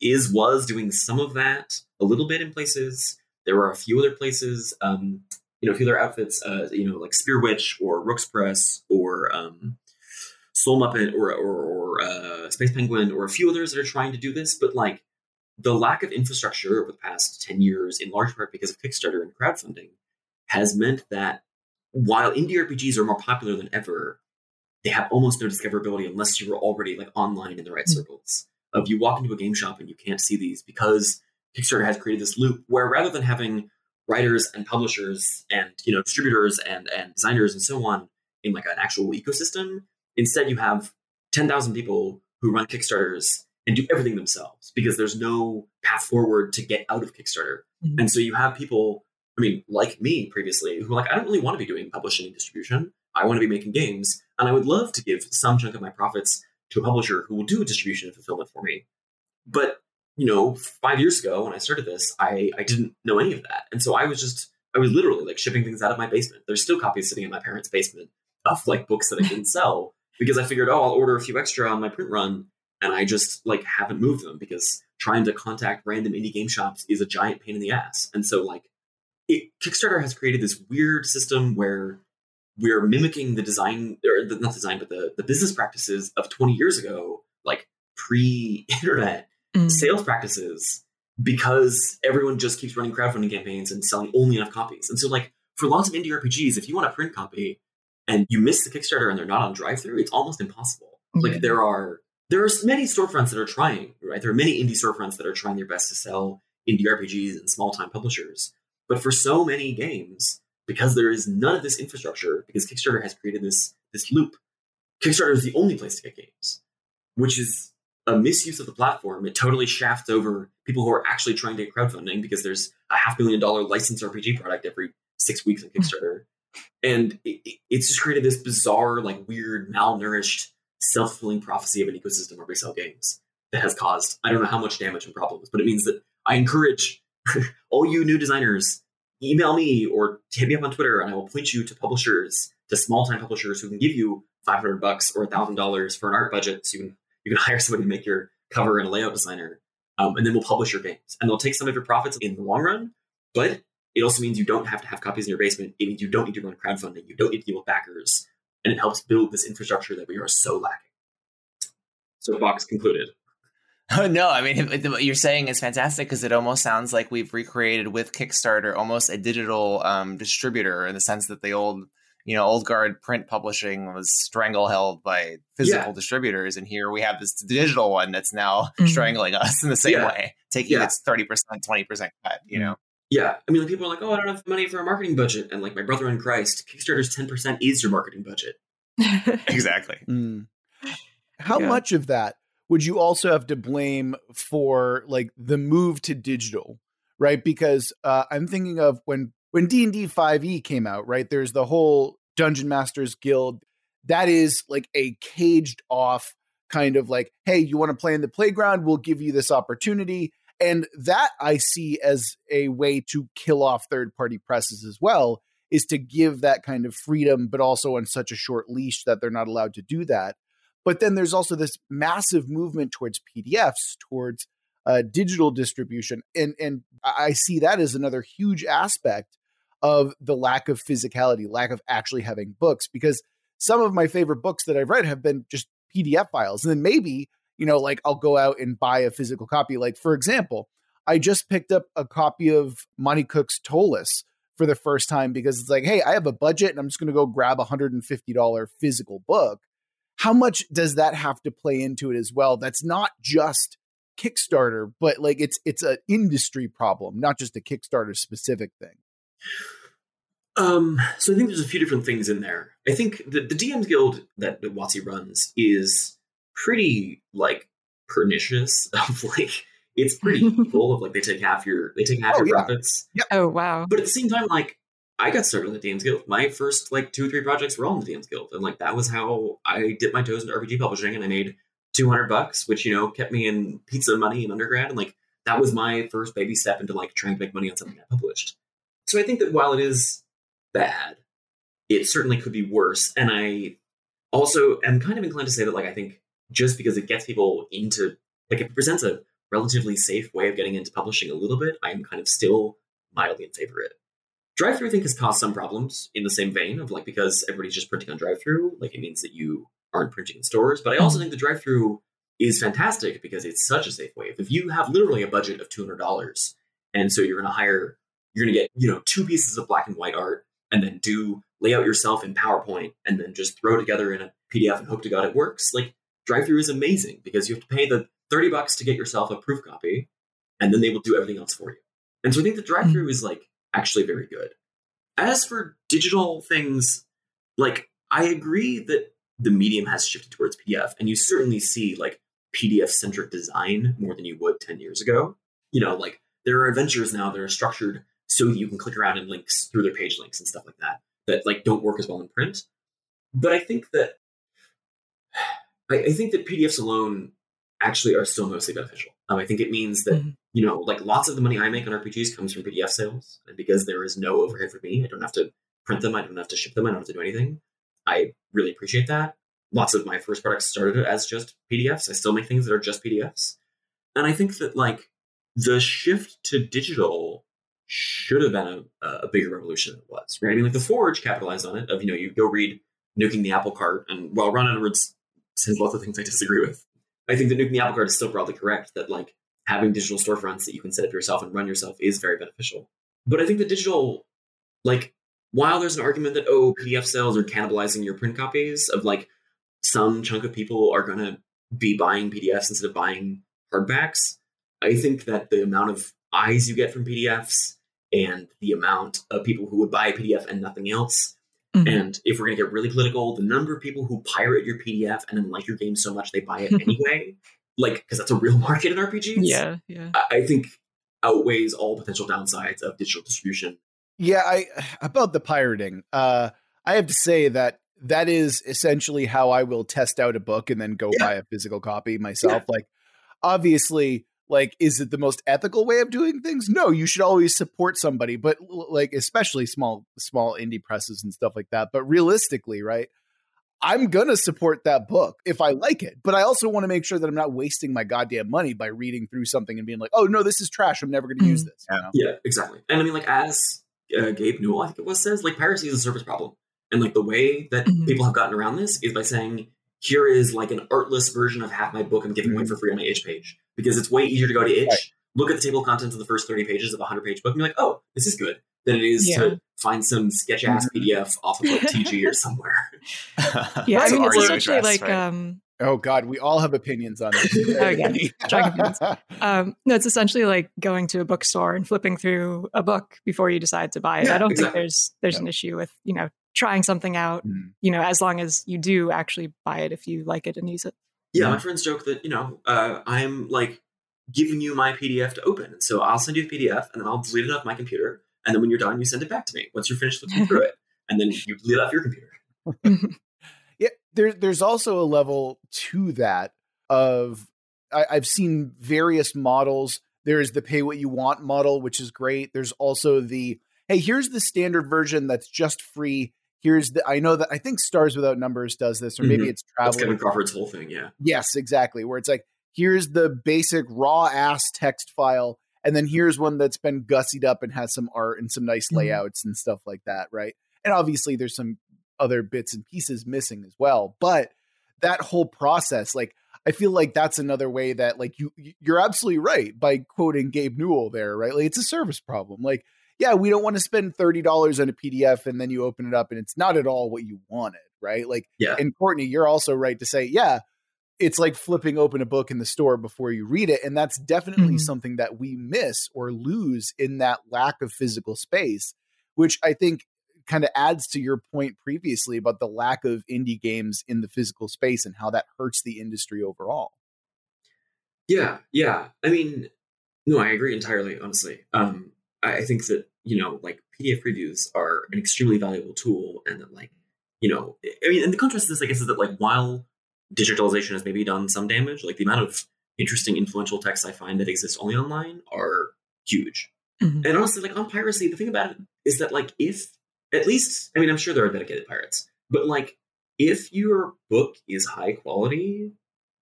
is was doing some of that a little bit in places. There are a few other places, um, you know, a few other outfits, uh, you know, like Spearwitch or Rooks Press or um, Soul Muppet or or, or uh, Space Penguin or a few others that are trying to do this. But like the lack of infrastructure over the past 10 years, in large part because of Kickstarter and crowdfunding, has meant that while indie RPGs are more popular than ever, they have almost no discoverability unless you were already like online in the right mm-hmm. circles. Of you walk into a game shop and you can't see these because Kickstarter has created this loop where rather than having writers and publishers and you know distributors and and designers and so on in like an actual ecosystem, instead you have ten thousand people who run Kickstarters and do everything themselves because there's no path forward to get out of Kickstarter. Mm-hmm. And so you have people, I mean, like me previously, who are like, I don't really want to be doing publishing and distribution. I want to be making games, and I would love to give some chunk of my profits to a publisher who will do distribution and fulfillment for me. But you know, five years ago when I started this, I I didn't know any of that, and so I was just I was literally like shipping things out of my basement. There's still copies sitting in my parents' basement of like books that I didn't sell because I figured, oh, I'll order a few extra on my print run, and I just like haven't moved them because trying to contact random indie game shops is a giant pain in the ass. And so like it, Kickstarter has created this weird system where we're mimicking the design or the, not design but the, the business practices of 20 years ago like pre-internet mm. sales practices because everyone just keeps running crowdfunding campaigns and selling only enough copies and so like for lots of indie rpgs if you want a print copy and you miss the kickstarter and they're not on DriveThru it's almost impossible like there are there are many storefronts that are trying right there are many indie storefronts that are trying their best to sell indie rpgs and small time publishers but for so many games because there is none of this infrastructure, because Kickstarter has created this this loop. Kickstarter is the only place to get games, which is a misuse of the platform. It totally shafts over people who are actually trying to get crowdfunding because there's a half million dollar licensed RPG product every six weeks on hmm. Kickstarter. And it, it's just created this bizarre, like weird, malnourished, self fulfilling prophecy of an ecosystem where we sell games that has caused I don't know how much damage and problems, but it means that I encourage all you new designers email me or hit me up on Twitter, and I will point you to publishers, to small time publishers who can give you 500 bucks or $1,000 for an art budget. So you can, you can hire somebody to make your cover and a layout designer. Um, and then we'll publish your games. And they'll take some of your profits in the long run, but it also means you don't have to have copies in your basement. It means you don't need to run crowdfunding. You don't need to deal with backers. And it helps build this infrastructure that we are so lacking. So Fox concluded. Oh, no, I mean, what you're saying is fantastic because it almost sounds like we've recreated with Kickstarter almost a digital um, distributor in the sense that the old you know, old guard print publishing was strangleheld by physical yeah. distributors, and here we have this digital one that's now mm-hmm. strangling us in the same yeah. way, taking yeah. its thirty percent, twenty percent cut. You know. Yeah, I mean, like, people are like, "Oh, I don't have money for a marketing budget," and like, my brother in Christ, Kickstarter's ten percent is your marketing budget. exactly. Mm. How much of that would you also have to blame for like the move to digital, right? Because uh, I'm thinking of when when D&D 5e came out, right? There's the whole Dungeon Masters Guild that is like a caged off kind of like, hey, you want to play in the playground? We'll give you this opportunity. And that I see as a way to kill off third party presses as well, is to give that kind of freedom, but also on such a short leash that they're not allowed to do that. But then there's also this massive movement towards PDFs, towards uh, digital distribution. And, and I see that as another huge aspect of the lack of physicality, lack of actually having books, because some of my favorite books that I've read have been just PDF files. And then maybe, you know, like I'll go out and buy a physical copy. Like, for example, I just picked up a copy of Monte Cook's Ptolus for the first time because it's like, hey, I have a budget and I'm just going to go grab a $150 physical book. How much does that have to play into it as well? That's not just Kickstarter, but like it's it's an industry problem, not just a Kickstarter specific thing. Um, so I think there's a few different things in there. I think the, the DMs Guild that, that WotC runs is pretty like pernicious of like it's pretty evil of like they take half your they take half oh, your yeah. profits. Yeah. Oh wow. But at the same time, like I got started in the DMs Guild. My first like two or three projects were all in the DMs Guild. And like that was how I dipped my toes into RPG publishing and I made two hundred bucks, which, you know, kept me in pizza money in undergrad. And like that was my first baby step into like trying to make money on something I published. So I think that while it is bad, it certainly could be worse. And I also am kind of inclined to say that, like, I think just because it gets people into, like, it presents a relatively safe way of getting into publishing a little bit, I'm kind of still mildly in favor of it. DriveThru, I think, has caused some problems in the same vein of like because everybody's just printing on DriveThru, like it means that you aren't printing in stores. But I also mm-hmm. think the DriveThru is fantastic because it's such a safe way. If you have literally a budget of $200 and so you're going to hire you're going to get, you know, two pieces of black and white art and then do layout yourself in PowerPoint and then just throw together in a PDF and hope to God it works. Like DriveThru is amazing because you have to pay the 30 bucks to get yourself a proof copy and then they will do everything else for you. And so I think the hmm. DriveThru is like actually very good. As for digital things, like I agree that the medium has shifted towards PDF and you certainly see like PDF centric design more than you would 10 years ago. You know, like there are adventures now that are structured so you can click around in links through their page links and stuff like that that like don't work as well in print. But I think that I, I think that PDFs alone actually are still mostly beneficial. Um, I think it means that mm-hmm. you know, like lots of the money I make on RPGs comes from PDF sales, and because there is no overhead for me, I don't have to print them, I don't have to ship them, I don't have to do anything. I really appreciate that. Lots of my first products started as just PDFs. I still make things that are just PDFs, and I think that like the shift to digital should have been a, a bigger revolution than it was. Right? I mean, like the Forge capitalized on it. Of you know, you go read nuking the apple cart, and while Ron Edwards says lots of things I disagree with, I think that nuking the apple cart is still broadly correct. That like having digital storefronts that you can set up yourself and run yourself is very beneficial. But I think the digital, like, while there's an argument that oh, PDF sales are cannibalizing your print copies, of like some chunk of people are to be buying PDFs instead of buying hardbacks. I think that the amount of eyes you get from PDFs and the amount of people who would buy a PDF and nothing else. Mm-hmm. And if we're going to get really political, the number of people who pirate your PDF and then like your game so much they buy it anyway, like because that's a real market in RPGs. Yeah, yeah. I, I think outweighs all potential downsides of digital distribution. Yeah, I about the pirating. Uh, I have to say that that is essentially how I will test out a book and then go Yeah. buy a physical copy myself. Like, obviously, like, is it the most ethical way of doing things? No, you should always support somebody, but like, especially small, small indie presses and stuff like that. But realistically, right? I'm gonna support that book if I like it, but I also want to make sure that I'm not wasting my goddamn money by reading through something and being like, "Oh no, this is trash. I'm never gonna use this." you know? Yeah, exactly. And I mean, like as uh, Gabe Newell, I think it was says, like piracy is a service problem, and like the way that Mhm. people have gotten around this is by saying, here is like an artless version of half my book I'm giving away for free on my itch page because it's way easier to go to itch, Right. look at the table of contents of the first thirty pages of a hundred page book, and be like, oh, this is good. Than it is Yeah. to find some sketch ass PDF off of like TG or somewhere. Yeah, I mean, it's essentially address, like right? um, Oh God, we all have opinions on this. Oh, yeah. Opinions. um, no, it's essentially like going to a bookstore and flipping through a book before you decide to buy it. Yeah, I don't exactly. think there's there's an issue with you know trying something out. Mm. You know, as long as you do actually buy it if you like it and use it. Yeah, Yeah. my friends joke that, you know, uh, I'm like giving you my PDF to open. And so I'll send you the PDF and then I'll delete it off my computer. And then when you're done, you send it back to me once you're finished looking through it. And then you delete it off your computer. Yeah, there, there's also a level to that of I, I've seen various models. There's the pay what you want model, which is great. There's also the hey, here's the standard version that's just free. Here's the I know that I think Stars Without Numbers does this, or maybe Mhm. it's That's Kevin Crawford's whole thing. Yeah. Yes, exactly. Where it's like, here's the basic raw ass text file, and then here's one that's been gussied up and has some art and some nice Mhm. layouts and stuff like that, right? And obviously, there's some other bits and pieces missing as well. But that whole process, like, I feel like that's another way that, like, you you're absolutely right by quoting Gabe Newell there, right? Like, it's a service problem. Like, yeah, we don't want to spend thirty dollars on a PDF and then you open it up and it's not at all what you wanted, right? Like, Yeah. and Courtney, you're also right to say, yeah, it's like flipping open a book in the store before you read it. And that's definitely Mhm. something that we miss or lose in that lack of physical space, which I think kind of adds to your point previously about the lack of indie games in the physical space and how that hurts the industry overall. Yeah. Yeah. I mean, no, I agree entirely, honestly. Um, I, I think that, you know, like PDF previews are an extremely valuable tool. And that, like, you know, I mean, and the contrast to this, I guess, is that, like, while digitalization has maybe done some damage, like, the amount of interesting, influential texts I find that exist only online are huge. Mhm. And honestly, like on piracy, the thing about it is that like if at least I mean I'm sure there are dedicated pirates, but like if your book is high quality,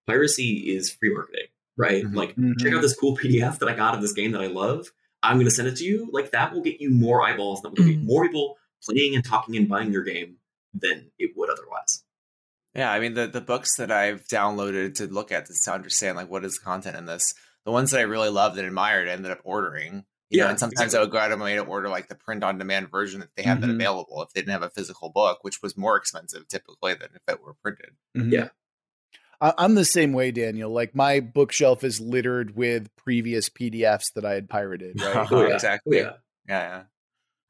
piracy is free marketing, right? Mhm. Like Mhm. check out this cool PDF that I got of this game that I love. I'm gonna send it to you. Like that will get you more eyeballs, that will get Mhm. more people playing and talking and buying your game than it would otherwise. Yeah, I mean the the books that I've downloaded to look at to understand like what is the content in this, the ones that I really loved and admired, I ended up ordering. You know, Yeah, and sometimes I would go out of my way to order like the print on demand version that they had that Mhm. available if they didn't have a physical book, which was more expensive typically than if it were printed. Yeah. I- I'm the same way, Daniel. Like my bookshelf is littered with previous PDFs that I had pirated, right? Oh, yeah. exactly. Yeah. Yeah,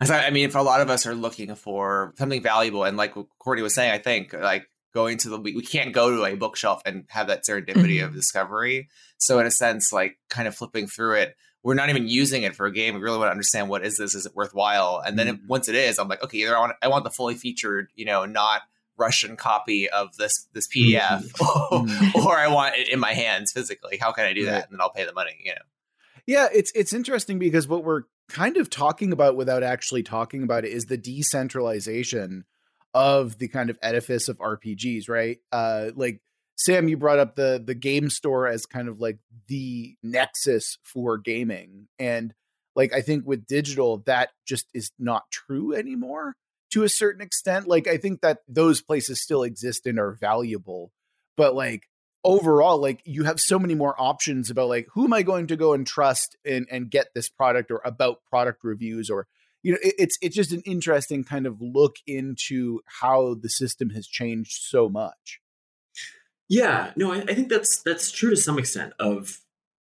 yeah. So, I mean, for a lot of us are looking for something valuable, and like what Courtney was saying, I think like going to the we, we can't go to a bookshelf and have that serendipity of discovery. So, in a sense, like kind of flipping through it, we're not even using it for a game. We really want to understand what is this? Is it worthwhile? And then if, Mhm. once it is, I'm like, okay, either I want I want the fully featured, you know, not Russian copy of this this PDF, Mhm. or I want it in my hands physically. How can I do Right. that? And then I'll pay the money. You know. Yeah, it's it's interesting because what we're kind of talking about without actually talking about it is the decentralization of the kind of edifice of RPGs, right? Uh like Sam, you brought up the the game store as kind of like the nexus for gaming. And like I think with digital, that just is not true anymore to a certain extent. Like I think that those places still exist and are valuable, but like overall like you have so many more options about like who am i going to go and trust and and get this product or about product reviews or you know it, it's it's just an interesting kind of look into how the system has changed so much Yeah, no, I, I think that's that's true to some extent. Of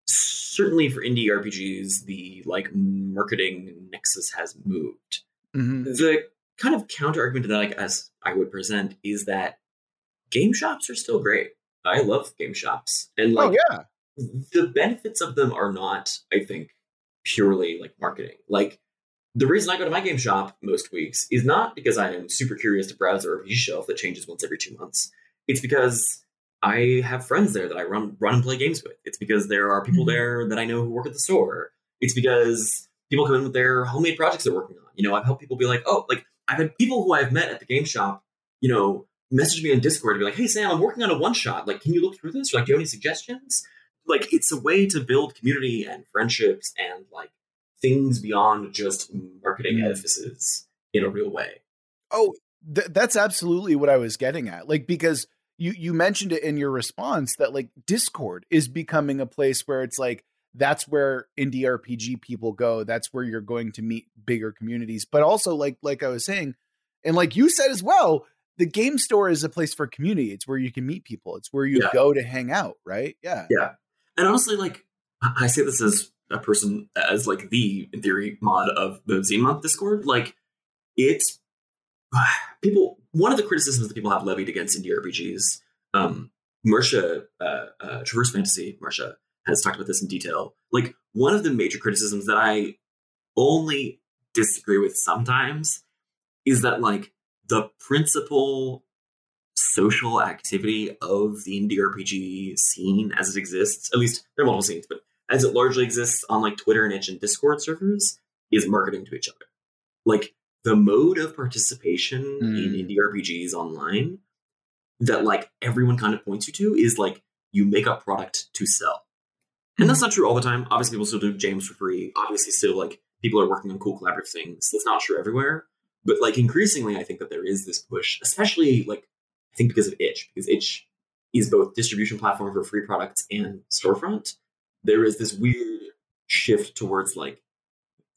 certainly for indie RPGs, the like marketing nexus has moved. Mhm. The kind of counter argument to that, like as I would present, is that game shops are still great. I love game shops, and like oh yeah the benefits of them are not, I think, purely like marketing. Like the reason I go to my game shop most weeks is not because I am super curious to browse the RPG shelf that changes once every two months. It's because I have friends there that I run run and play games with. It's because there are people Mhm. there that I know who work at the store. It's because people come in with their homemade projects they're working on. You know, I've helped people be like, oh, like I've had people who I've met at the game shop, you know, message me on Discord to be like, hey Sam, I'm working on a one shot. Like, can you look through this? Or like, do you have any suggestions? Like, it's a way to build community and friendships and like things beyond just marketing Mm. edifices in a real way. Oh, th- that's absolutely what I was getting at. Like because you you mentioned it in your response that like Discord is becoming a place where it's like that's where indie RPG people go. That's where you're going to meet bigger communities. But also like like I was saying, and like you said as well, the game store is a place for community. It's where you can meet people. It's where you Yeah. go to hang out, right? Yeah. Yeah. And honestly, like I say this as a person as like the in theory mod of the Z Month Discord. Like it's people. One of the criticisms that people have levied against indie RPGs, um, Marcia, uh, uh, Traverse Fantasy, Marcia has talked about this in detail. Like one of the major criticisms that I only disagree with sometimes is that like the principal social activity of the indie RPG scene as it exists, at least there are multiple scenes, but as it largely exists on like Twitter and itch and Discord servers, is marketing to each other. Like the mode of participation in Mm. indie RPGs online that like everyone kind of points you to is like you make a product to sell. And that's hmm. not true all the time. Obviously, people still do games for free. Obviously, still like people are working on cool collaborative things. That's not true everywhere. But like increasingly, I think that there is this push, especially like I think because of itch, because itch is both distribution platform for free products and storefront. There is this weird shift towards like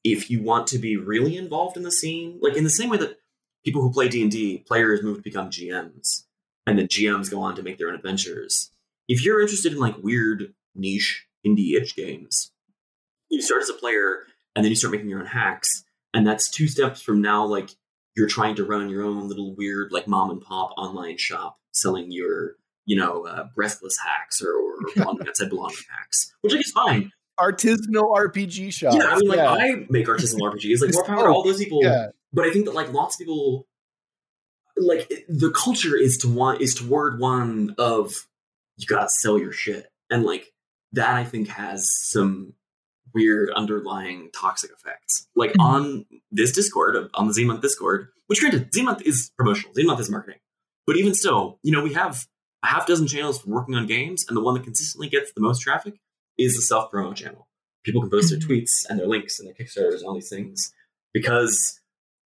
if you want to be really involved in the scene, like in the same way that people who play D and D, players move to become GMs, and then GMs go on to make their own adventures. If you're interested in like weird niche indie itch games, you start as a player and then you start making your own hacks, and that's two steps from now like you're trying to run your own little weird like mom and pop online shop selling your you know uh, breathless hacks or, or belonging outside belonging hacks, which like guess fine. Artisanal RPG shop. Yeah, I mean, like yeah. I make artisanal RPGs. Like more power to Oh, all those people. yeah. But I think that like lots of people, like the culture is to want is toward one of you gotta sell your shit, and like that I think has some weird underlying toxic effects. Like Mhm. on this Discord, on the Z Month Discord, which granted Z Month is promotional, Z Month is marketing, but even still, you know, we have a half dozen channels for working on games, and the one that consistently gets the most traffic is the self promo channel. People can post Mhm. their tweets and their links and their Kickstarters and all these things because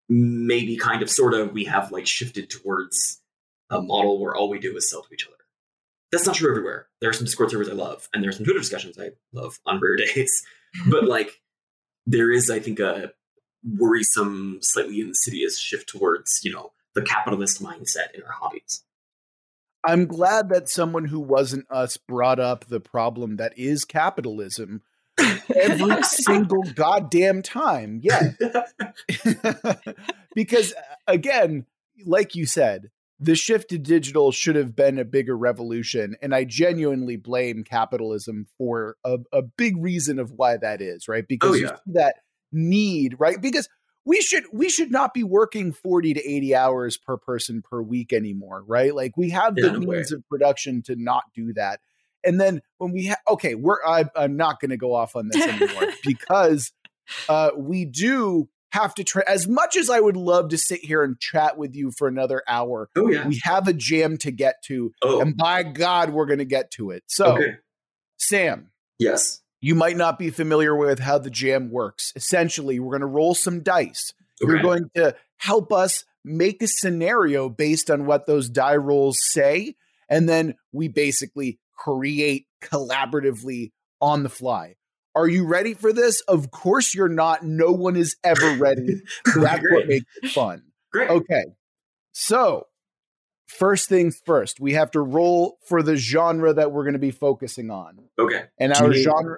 maybe kind of sort of we have like shifted towards a model where all we do is sell to each other. That's not true everywhere. There are some Discord servers I love, and there are some Twitter discussions I love on rare days. but like, there is, I think, a worrisome, slightly insidious shift towards you know the capitalist mindset in our hobbies. I'm glad that someone who wasn't us brought up the problem that is capitalism every single goddamn time. Yeah. because uh, again, like you said, the shift to digital should have been a bigger revolution. And I genuinely blame capitalism for a, a big reason of why that is, right? Because you yeah. see that need, right? Because we should we should not be working 40 to 80 hours per person per week anymore, right? Like we have the means of production to not do that. And then when we ha- okay, we're I, I'm not going to go off on this anymore because uh, we do have to try as much as I would love to sit here and chat with you for another hour. Oh yeah. We have a jam to get to, Oh. and by God, we're going to get to it. So, okay. Sam, Yes. you might not be familiar with how the jam works. Essentially, we're going to roll some dice. Okay. You're going to help us make a scenario based on what those die rolls say. And then we basically create collaboratively on the fly. Are you ready for this? Of course you're not. No one is ever ready. That's what Great. makes it fun. Great. Okay. So, first things first, we have to roll for the genre that we're going to be focusing on. Okay. And Do our need- genre,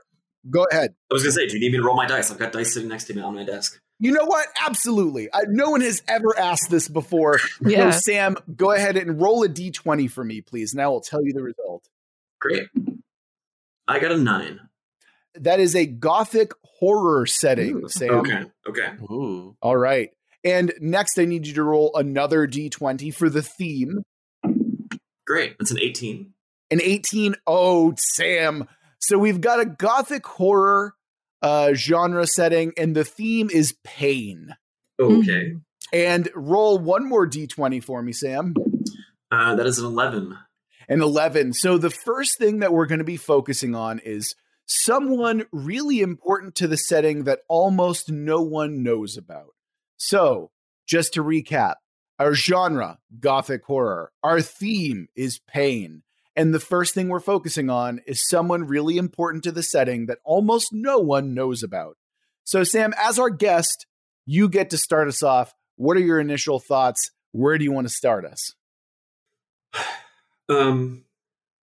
go ahead. I was gonna say, do you need me to roll my dice? I've got dice sitting next to me on my desk. You know what? Absolutely. I, no one has ever asked this before. So, Yeah. Sam, go ahead and roll a d20 for me, please, and I will tell you the result. Great. I got a nine. That is a gothic horror setting, Ooh. Sam. Okay. Okay. Ooh. All right. And next, I need you to roll another d20 for the theme. Great. That's an 18. An 18. Oh, Sam. So we've got a gothic horror uh, genre setting, and the theme is pain. Okay. Mhm. And roll one more d20 for me, Sam. Uh, that is an 11. An 11. So the first thing that we're going to be focusing on is someone really important to the setting that almost no one knows about. So, just to recap, our genre, gothic horror, our theme is pain. And the first thing we're focusing on is someone really important to the setting that almost no one knows about. So, Sam, as our guest, you get to start us off. What are your initial thoughts? Where do you want to start us? Um,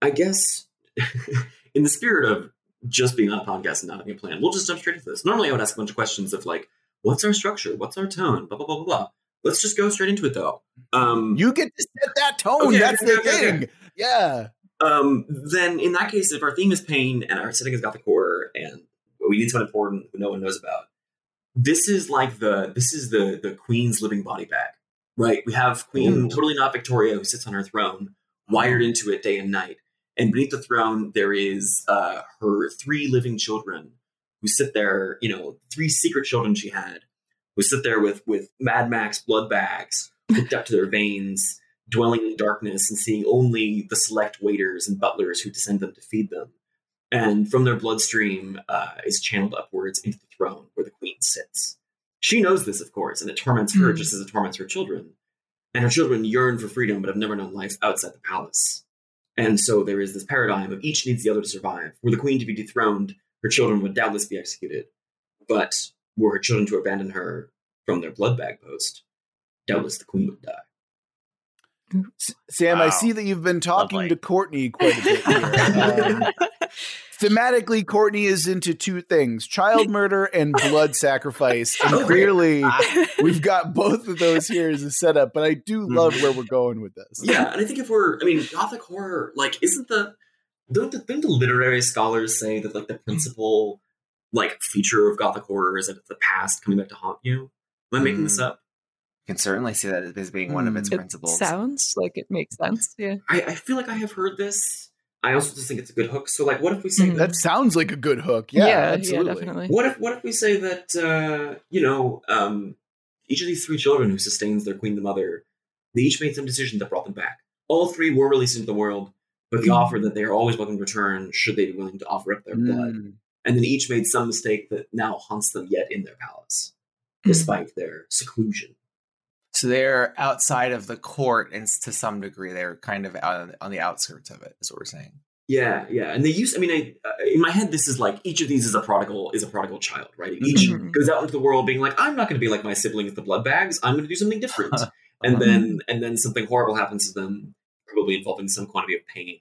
I guess in the spirit of just being on a podcast and not having a plan, we'll just jump straight into this. Normally, I would ask a bunch of questions of like, what's our structure? What's our tone? Blah, blah, blah, blah, blah. Let's just go straight into it though. Um, You get to set that tone. Okay, That's okay, the okay, thing. Yeah. um, then in that case, if our theme is pain and our setting is gothic horror and we need someone important who no one knows about, this is like the this is the the queen's living body bag, right? We have Queen Ooh. totally not Victoria who sits on her throne, wired into it day and night, and beneath the throne there is uh, her three living children who sit there. You know, three secret children she had who sit there with with Mad Max blood bags hooked up to their veins dwelling in darkness and seeing only the select waiters and butlers who descend them to feed them. And from their bloodstream uh, is channeled upwards into the throne where the queen sits. She knows this, of course, and it torments her Mhm. just as it torments her children. And her children yearn for freedom but have never known life outside the palace. And so there is this paradigm of each needs the other to survive. Were the queen to be dethroned, her children would doubtless be executed. But were her children to abandon her from their blood bag post, doubtless the queen would die. S- Sam, I see that you've been talking Lovely. to Courtney quite a bit here. Um, thematically, Courtney is into two things child murder and blood sacrifice. And clearly, Ah, we've got both of those here as a setup, but I do love where we're going with this. Yeah, and I think if we're, I mean, gothic horror, like, isn't the don't the, don't the literary scholars say that like the principal like feature of gothic horror is that it's the past coming back to haunt you? Am I making this Mm. up? can certainly see that as being one of its Hmm. It principles. sounds like it makes sense. Yeah. I, I feel like I have heard this. I also just think it's a good hook. So, like, what if we say Mhm. That sounds like a good hook. Yeah, absolutely. definitely. What if what if we say that uh, you know um, each of these three children who sustains their queen, the mother, they each made some decision that brought them back. All three were released into the world, but the Mm. offer that they are always welcome to return should they be willing to offer up their blood. Mm. And then each made some mistake that now haunts them yet in their palace, Mm. despite their seclusion. So they're outside of the court, and to some degree, they're kind of out on, on the outskirts of it. Is what we're saying. Yeah, yeah, and they use. I mean, I, uh, in my head, this is like each of these is a prodigal is a prodigal child, right? Each Mhm. goes out into the world being like, I'm not going to be like my siblings, the blood bags. I'm going to do something different. Uh-huh. and then and then something horrible happens to them, probably involving some quantity of pain.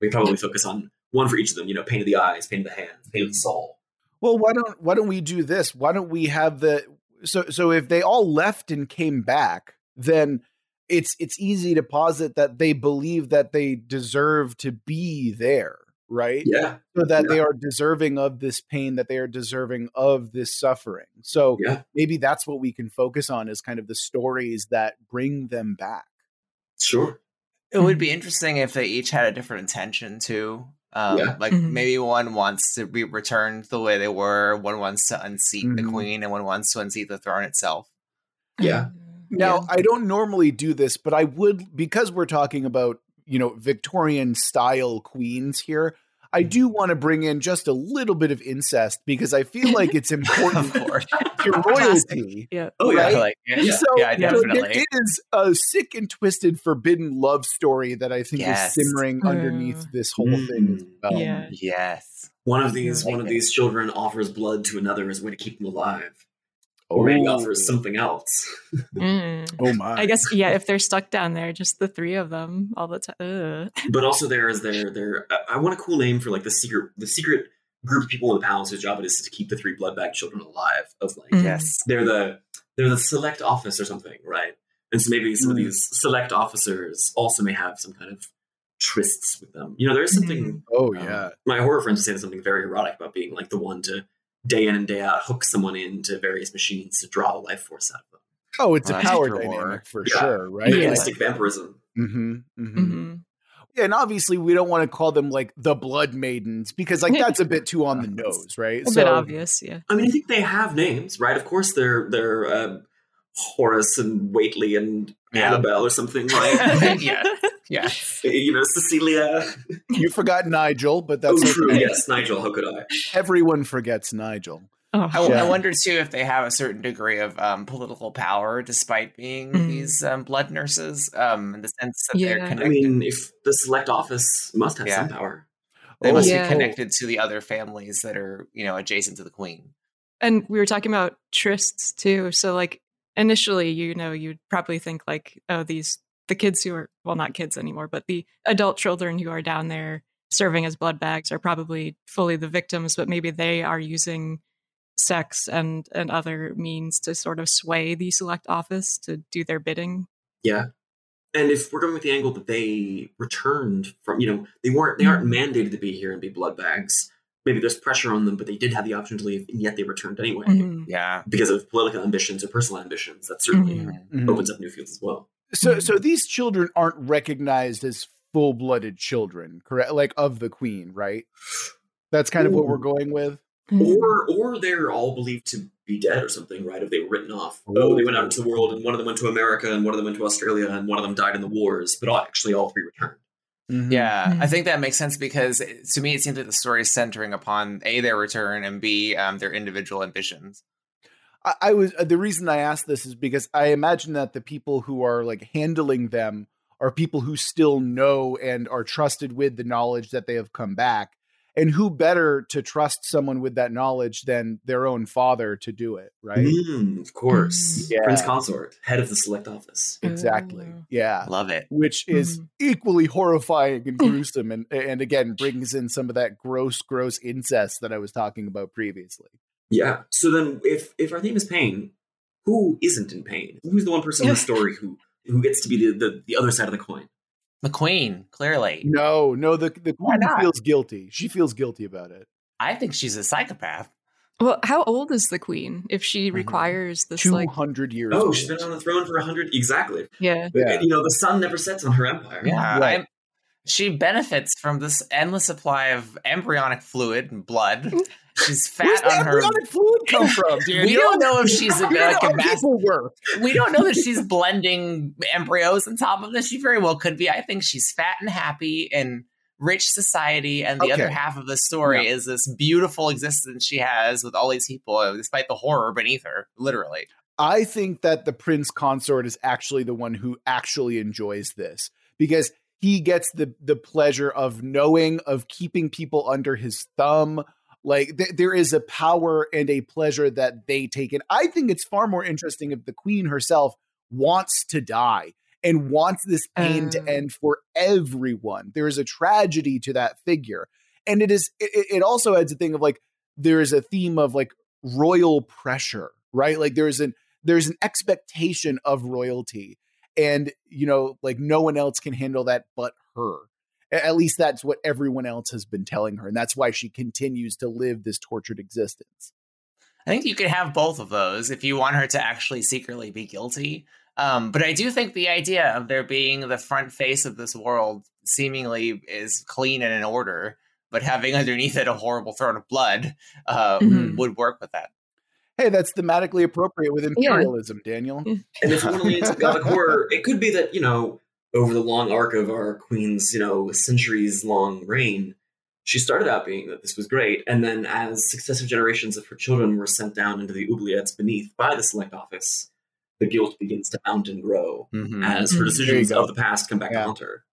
We probably focus on one for each of them. You know, pain of the eyes, pain of the hands, pain of the soul. Well, why don't why don't we do this? Why don't we have the so so if they all left and came back, then it's it's easy to posit that they believe that they deserve to be there, right? Yeah, So that they are deserving of this pain, that they are deserving of this suffering. So yeah, maybe that's what we can focus on is kind of the stories that bring them back. sure. It would be mm-hmm. interesting if they each had a different intention too. Um, Yeah. Like Mhm. maybe one wants to be returned the way they were, one wants to unseat the Mhm. queen, and one wants to unseat the throne itself. Yeah. Now, Yeah. I don't normally do this, but I would because we're talking about, you know, Victorian style queens here. I do want to bring in just a little bit of incest because I feel like it's important for course. to royalty. Yeah. Oh yeah, Right? Like, yeah, Yeah. So, yeah, so there a sick and twisted forbidden love story that I think Yes. is simmering underneath Mm. this whole thing as Mm. well. Yeah. yes. One of these Yeah. one of these children offers blood to another as a way to keep them alive, or maybe Oh. offers something else. Mm. Oh my. I guess yeah. If they're stuck down there, just the three of them all the time. but also there is their their I- I want a cool name for like the secret the secret group of people in the palace whose job it is to keep the three blood bag children alive. Of like Mm. Yes. they're the they're the select office or something, right? And so maybe some of Mm. these select officers also may have some kind of trysts with them. You know, there's something. Oh um, yeah. my horror friends say something very erotic about being like the one to day in and day out hook someone into various machines to draw the life force out of them. Oh, it's Well, a power true dynamic horror. for Yeah. sure, right? Yeah. Animalistic vampirism. Mm-hmm, mm-hmm. hmm Yeah, and obviously we don't want to call them like the Blood Maidens because like that's a bit too on the nose, right? A bit obvious, yeah. I mean, I think they have names, right? Of course, they're they're uh, Horace and Waitley and Yeah. Annabelle or something like. yeah. Yeah. you know, Cecilia. you forgot Nigel, but that's oh, okay. true. Yes, Nigel. How could I? Everyone forgets Nigel. Oh, I, Yeah. I wonder too if they have a certain degree of um, political power, despite being Mm. these um, blood nurses, um, in the sense that they're Yeah. I I mean, if the select office must have Yeah. some power. they must Yeah. be connected to the other families that are, you know, adjacent to the queen. And we were talking about trysts too. So like initially, you know, you'd probably think like, oh, these the kids who are well, not kids anymore, but the adult children who are down there serving as blood bags are probably fully the victims, but maybe they are using sex and and other means to sort of sway the select office to do their bidding. Yeah. And if we're going with the angle that they returned from, you know, they weren't, they aren't mm-hmm. mandated to be here and be blood bags. Maybe there's pressure on them, but they did have the option to leave, and yet they returned anyway Mhm. Yeah. because of political ambitions or personal ambitions. That certainly Mhm. Mhm. opens up new fields as well. So, so these children aren't recognized as full-blooded children, correct? Like of the queen, right? That's kind of what we're going with. Or, or they're all believed to be dead or something, right? If they were written off. Oh, they went out into the world, and one of them went to America, and one of them went to Australia, and one of them died in the wars. But all, actually, all three returned. Mhm. Yeah. I think that makes sense because it- to me, it seems like the story is centering upon a their return and b um, their individual ambitions. I, I was uh, the reason I asked this is because I imagine that the people who are like handling them are people who still know and are trusted with the knowledge that they have come back. And who better to trust someone with that knowledge than their own father to do it, right? Mm, of course. Yeah. Prince Consort, head of the select office. Exactly. Oh. Yeah. Love it. Which is Mhm. equally horrifying and gruesome and and again brings in some of that gross, gross incest that I was talking about previously. Yeah. So then, if if our theme is pain, who isn't in pain? Who's the one person in the story who who gets to be the, the, the other side of the coin? The queen, clearly. No, no, the the queen feels guilty. She feels guilty about it. I think she's a psychopath. Well, how old is the queen if she Mhm. requires this Two like hundred years. Oh, old. she's been on the throne for a hundred exactly. yeah. Yeah. You know, the sun never sets on her empire. Yeah, Right. She benefits from this endless supply of embryonic fluid and blood. She's fat Where's on her. embryonic fluid come from, dude? We don't know if she's a, You like a mass work. we don't know that she's blending embryos on top of this. She very well could be. I think she's fat and happy in rich society, and the Okay. other half of the story is this beautiful existence she has with all these people, uh, despite the horror beneath her. Literally, I think that the prince consort is actually the one who actually enjoys this because he gets the the pleasure of knowing of keeping people under his thumb. Like th- there is a power and a pleasure that they take And I think it's far more interesting if the queen herself wants to die and wants this pain to Oh. end for everyone. There is a tragedy to that figure, and it is. It, it also adds a thing of like there is a theme of like royal pressure, right? Like there's an there's an expectation of royalty, and you know, like no one else can handle that but her. A- At least that's what everyone else has been telling her, and that's why she continues to live this tortured existence. I think you could have both of those if you want her to actually secretly be guilty. Um, but I do think the idea of there being the front face of this world seemingly is clean and in order, but having underneath it a horrible throne of blood uh, Mhm. would work with that. Hey, that's thematically appropriate with imperialism, Daniel. And if you want to lean into gothic horror, it could be that, you know, over the long arc of our queen's, you know, centuries long reign, she started out being that this was great. And then as successive generations of her children were sent down into the oubliettes beneath by the select office, the guilt begins to mount and grow Mhm. as her Mhm. decisions There you go. of the past come back Yeah. to haunt her.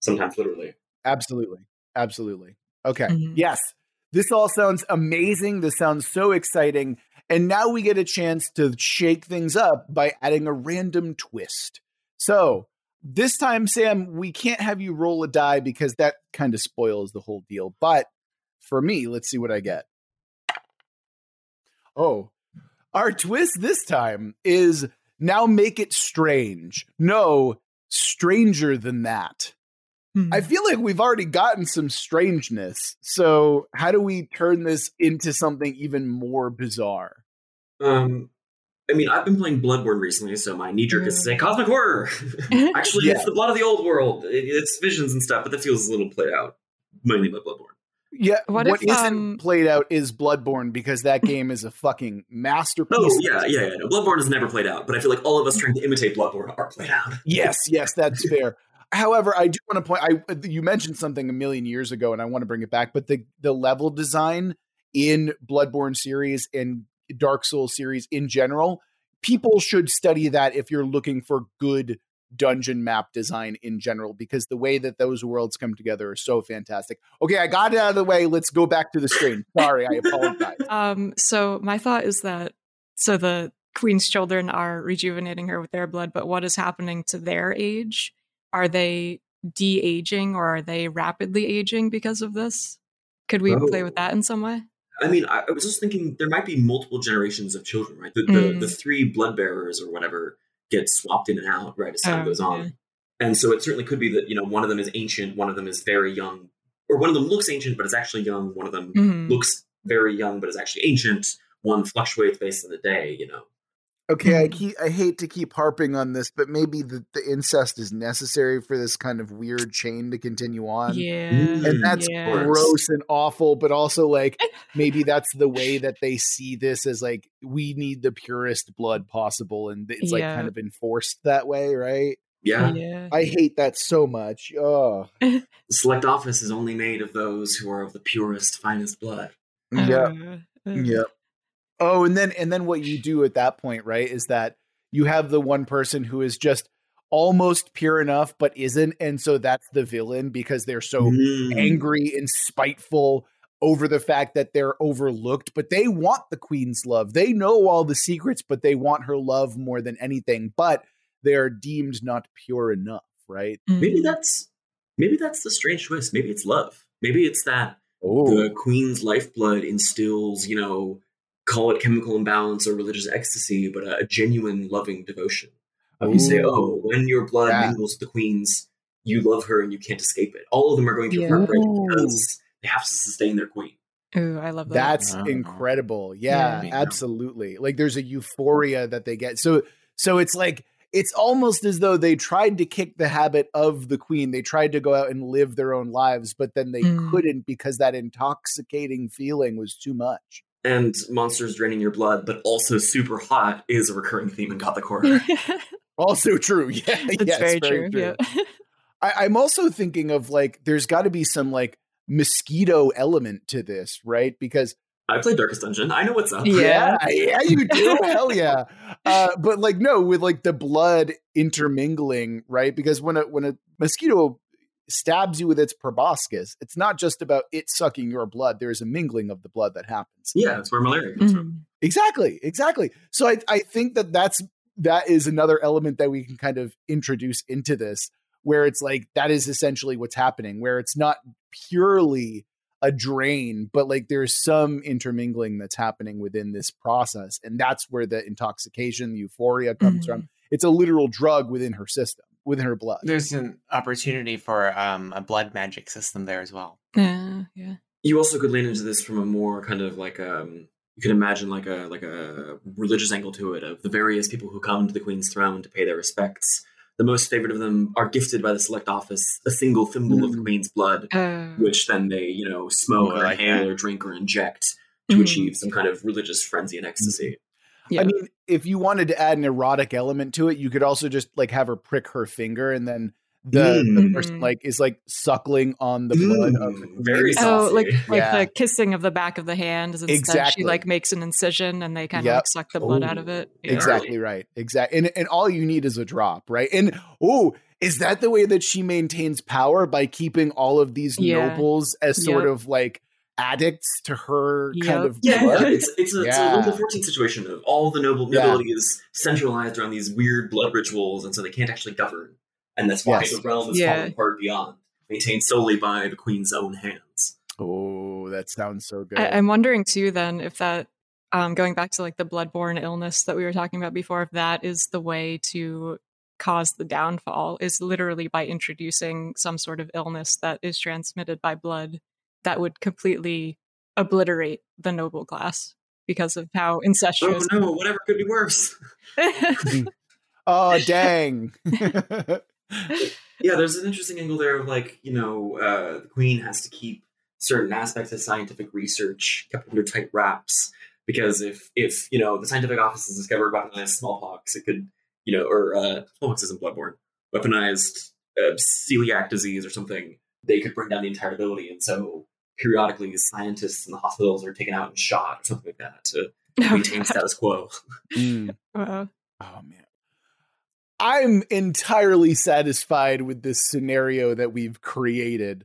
Sometimes literally. Absolutely. Absolutely. Okay. Mhm. Yes. This all sounds amazing. This sounds so exciting. And now we get a chance to shake things up by adding a random twist. So this time, Sam, we can't have you roll a die because that kind of spoils the whole deal. But for me, let's see what I get. Oh, our twist this time is now make it strange. No, stranger than that. Hmm. I feel like we've already gotten some strangeness. So how do we turn this into something even more bizarre? Um, I mean, I've been playing Bloodborne recently, so my knee jerk is to say cosmic horror. Actually, Yeah. it's the blood of the old world. It- It's visions and stuff, but that feels a little played out, mainly by Bloodborne. Yeah, What what if, not um, played out is Bloodborne because that game is a fucking masterpiece. Oh yeah, yeah, yeah. No, Bloodborne is never played out, but I feel like all of us trying to imitate Bloodborne are played out. Yes, yes, that's fair. However, I do want to point. I you mentioned something a million years ago, and I want to bring it back. But the the level design in Bloodborne series and Dark Souls series in general, people should study that if you're looking for good dungeon map design in general, because the way that those worlds come together are so fantastic. Okay, I got it out of the way. Let's go back to the stream. Sorry, I apologize. Um, so my thought is that so the queen's children are rejuvenating her with their blood, but what is happening to their age? Are they de-aging or are they rapidly aging because of this? Could we play with Oh. that in some way? I mean, I, I was just thinking there might be multiple generations of children, right? The the, Mm. the three blood bearers or whatever get swapped in and out, right, as time Oh, goes on. yeah. And so it certainly could be that, you know, one of them is ancient, one of them is very young, or one of them looks ancient but is actually young, one of them Mhm. looks very young but is actually ancient, one fluctuates based on the day, you know. Okay, I Mhm. keep I hate to keep harping on this, but maybe the, the incest is necessary for this kind of weird chain to continue on. Yeah. And that's yeah. gross and awful but also like maybe that's the way that they see this as like we need the purest blood possible and it's like kind of enforced that way right Yeah. Yeah. i hate that so much oh The select office is only made of those who are of the purest, finest blood. yeah Uh, uh, yeah oh and then and then what you do at that point right is that you have the one person who is just almost pure enough but isn't and so that's the villain because they're so Mm. angry and spiteful over the fact that they're overlooked, but they want the queen's love. They know all the secrets, but they want her love more than anything, but they're deemed not pure enough, right? Maybe mm. that's maybe that's the strange twist. Maybe it's love. Maybe it's that Oh, the queen's lifeblood instills, you know, call it chemical imbalance or religious ecstasy, but a, a genuine loving devotion. Of you say, oh, when your blood Yeah. mingles with the queen's, you love her and you can't escape it. All of them are going through Yeah. heartbreak because they have to sustain their queen. Ooh, I love that. that's Oh. incredible. Yeah, Yeah. absolutely. Like there's a euphoria that they get. So so it's like it's almost as though they tried to kick the habit of the queen. They tried to go out and live their own lives, but then they Mm. couldn't because that intoxicating feeling was too much. And monsters draining your blood, but also super hot is a recurring theme in Gothic horror. Also true. Yeah, That's yes, very, true. Yeah. I, I'm also thinking of like there's got to be some like mosquito element to this, right? Because I played Darkest Dungeon. I know what's up. Yeah. yeah, you do, hell yeah. Uh, but like no, with like the blood intermingling, right? Because when a when a mosquito stabs you with its proboscis, it's not just about it sucking your blood. There is a mingling of the blood that happens. Yeah, that's where malaria comes from. Mhm. Exactly, exactly. So I I think that that's that is another element that we can kind of introduce into this where it's like that is essentially what's happening where it's not purely a drain but like there's some intermingling that's happening within this process and that's where the intoxication the euphoria comes from it's a literal drug within her system within her blood There's an opportunity for um, a blood magic system there as well. Yeah, yeah. you also could lean into this from a more kind of like um you could imagine like a like a religious angle to it of the various people who come to the queen's throne to pay their respects the most favored of them are gifted by the select office a single thimble of the Mm. queen's blood Uh, which then they you know smoke or like inhale or drink or inject to Mhm. achieve some kind of religious frenzy and ecstasy yeah. i mean if you wanted to add an erotic element to it you could also just like have her prick her finger and then the, the Mm. person like is like suckling on the blood of Mm, very queen. Oh, saucy. like like Yeah. the kissing of the back of the hand is instead Exactly. she like makes an incision and they kind of Yep. like suck the blood out of it. Yeah. Exactly right. Exactly. And and all you need is a drop, right? And oh, is that the way that she maintains power by keeping all of these Yeah. nobles as sort Yep. of like addicts to her Yep. kind of Yeah, blood? yeah, it's it's a, it's a Yeah. Louis Fourteenth situation of all the noble Yeah. nobility is centralized around these weird blood rituals, and so they can't actually govern, and that's why Yes. the realm is Yeah. falling apart beyond, maintained solely by the queen's own hands. Oh, that sounds so good. I, I'm wondering too then if that um going back to like the bloodborne illness that we were talking about before, if that is the way to cause the downfall is literally by introducing some sort of illness that is transmitted by blood that would completely obliterate the noble class because of how incestuous. Oh no, whatever could be worse. oh dang. yeah, there's an interesting angle there of like, you know, uh, the queen has to keep certain aspects of scientific research kept under tight wraps because if if you know the scientific office has discovered weaponized smallpox, it could you know, or uh, smallpox isn't bloodborne, weaponized uh, celiac disease or something, they could bring down the entire ability, and so periodically the scientists in the hospitals are taken out and shot or something like that to Oh, maintain God. status quo. Mm. Wow. Oh man. I'm entirely satisfied with this scenario that we've created.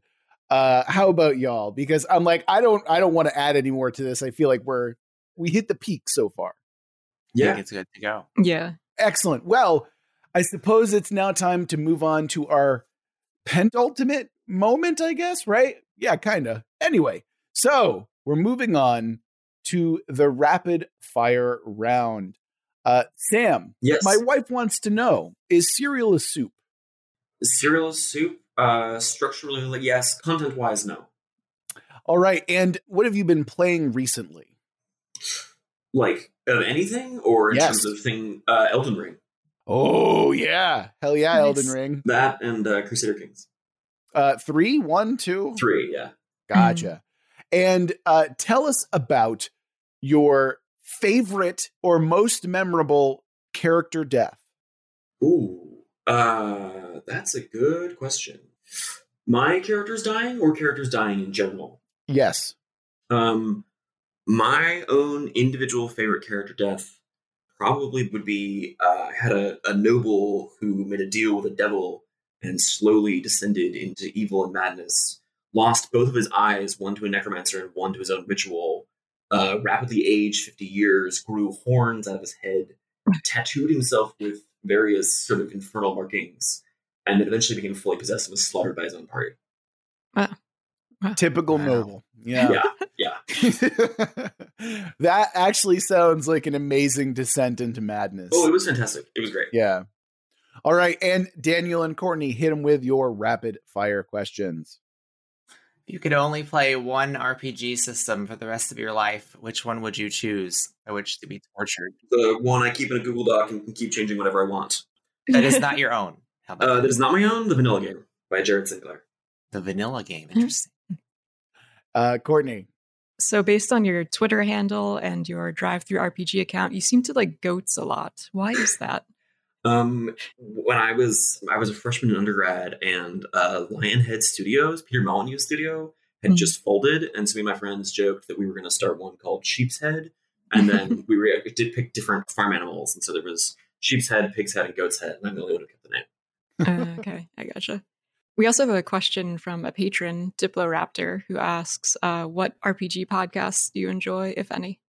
Uh how about y'all? Because I'm like I don't I don't want to add any more to this. I feel like we're we hit the peak so far. Yeah, it's good to go. Yeah. Excellent. Well, I suppose it's now time to move on to our pentultimate moment, I guess, right? Yeah, kind of. Anyway, so we're moving on to the rapid fire round. Uh, Sam, yes. my wife wants to know is cereal a soup? cereal soup, uh, structurally yes, content wise no. All right. And what have you been playing recently? Like of anything, or in Yes. terms of thing, uh, Elden Ring, Oh, yeah. Hell yeah, Nice. Elden Ring. that and uh, Crusader Kings Uh, three, one, two, three. Yeah. Gotcha. And uh, tell us about your favorite or most memorable character death. Ooh, uh, that's a good question. My character's dying, or characters dying in general. Yes. Um, my own individual favorite character death probably would be uh, I had a, a noble who made a deal with a devil and slowly descended into evil and madness. Lost both of his eyes, one to a necromancer and one to his own ritual. Uh, rapidly aged 50 years, grew horns out of his head, tattooed himself with various sort of infernal markings, and then eventually became fully possessed and was slaughtered by his own party. Typical Wow. noble. Yeah. Yeah, yeah. that actually sounds like an amazing descent into madness. Oh, it was fantastic. It was great. yeah. All right. And Daniel and Courtney, hit them with your rapid fire questions. If you could only play one RPG system for the rest of your life, which one would you choose? By which to be tortured? the one I keep in a Google Doc and can keep changing whatever I want. That is not your own. How about Uh, that? that is not my own, the vanilla game by Jared Sinclair. the vanilla game? Interesting. Uh, Courtney. So, based on your Twitter handle and your DriveThru RPG account, you seem to like goats a lot. Why is that? Um, when I was I was a freshman in undergrad, and uh, Lionhead Studios, Peter Molyneux's studio, had Mhm. just folded, and so me and my friends joked that we were going to start one called Sheep's Head, and then we, were, did pick different farm animals, and so there was Sheep's Head, Pig's Head, and Goat's Head, and I'm the only one who kept the name. Uh, okay, I gotcha. We also have a question from a patron, Diploraptor, who asks, uh, "What RPG podcasts do you enjoy, if any?"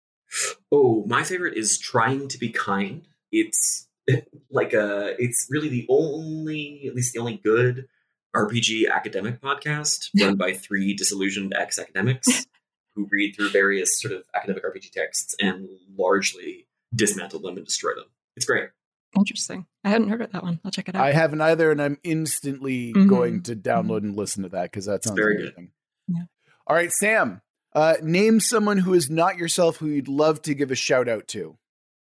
Oh, my favorite is Trying to Be Kind. It's like a it's really the only at least the only good RPG academic podcast run by three disillusioned ex academics who read through various sort of academic RPG texts and largely dismantle them and destroy them. It's great. Interesting. I hadn't heard of that one. I'll check it out. I haven't either, and I'm instantly Mhm. going to download and listen to that because that sounds very good. Yeah. All right, Sam. Uh, name someone who is not yourself who you'd love to give a shout out to.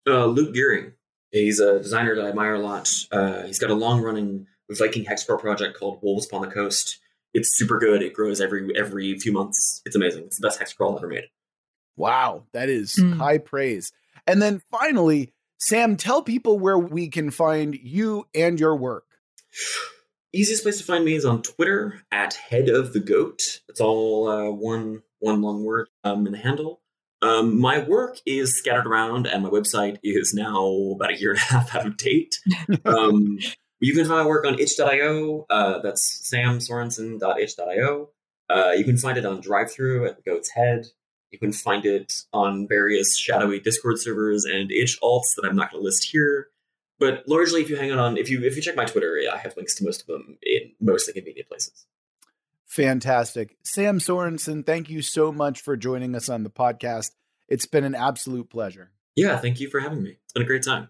Uh, Luke Gearing. He's a designer that I admire a lot. Uh, he's got a long running Viking hexcrawl project called Wolves Upon the Coast. It's super good. It grows every every few months. It's amazing. It's the best hexcrawl ever made. Wow, that is Mm. high praise. And then finally, Sam, tell people where we can find you and your work. Easiest place to find me is on Twitter at head of the goat. It's all uh, one one long word um, in the handle. Um, my work is scattered around, and my website is now about a year and a half out of date. um, you can find my work on itch.io. Uh, that's samsorensen.itch.io. Uh, you can find it on DriveThru at the Goat's Head. You can find it on various shadowy Discord servers and itch alts that I'm not going to list here. But largely, if you hang on, if you if you check my Twitter, I have links to most of them in mostly convenient places. Fantastic. Sam Sorensen, thank you so much for joining us on the podcast. It's been an absolute pleasure. Yeah, thank you for having me. It's been a great time.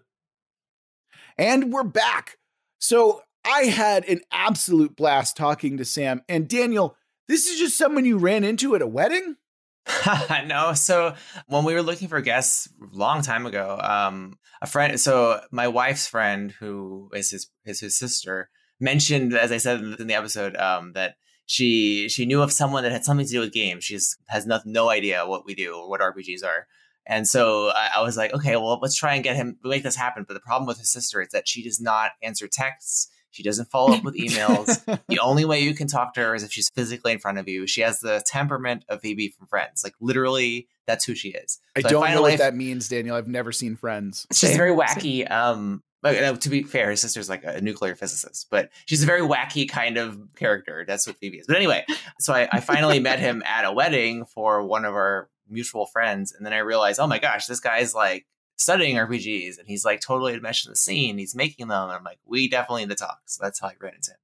And we're back. So I had an absolute blast talking to Sam. And Daniel, this is just someone you ran into at a wedding? no, so when we were looking for guests a long time ago, um, a friend, so my wife's friend, who is his is his sister, mentioned, as I said in the episode, um, that she she knew of someone that had something to do with games. She has no, no idea what we do or what RPGs are. And so I, I was like, okay, well, let's try and get him make this happen. But the problem with his sister is that she does not answer texts. She doesn't follow up with emails. the only way you can talk to her is if she's physically in front of you. She has the temperament of Phoebe from Friends. Like literally, that's who she is. I don't know finally what that means, Daniel. I've never seen Friends. She's very wacky. Um, Uh, to be fair, his sister's like a nuclear physicist, but she's a very wacky kind of character. That's what Phoebe is. But anyway, so I, I finally met him at a wedding for one of our mutual friends, and then I realized, oh my gosh, this guy's like studying RPGs, and he's like totally enmeshed in the scene. He's making them, and I'm like, we definitely need to talk. So that's how I ran into him.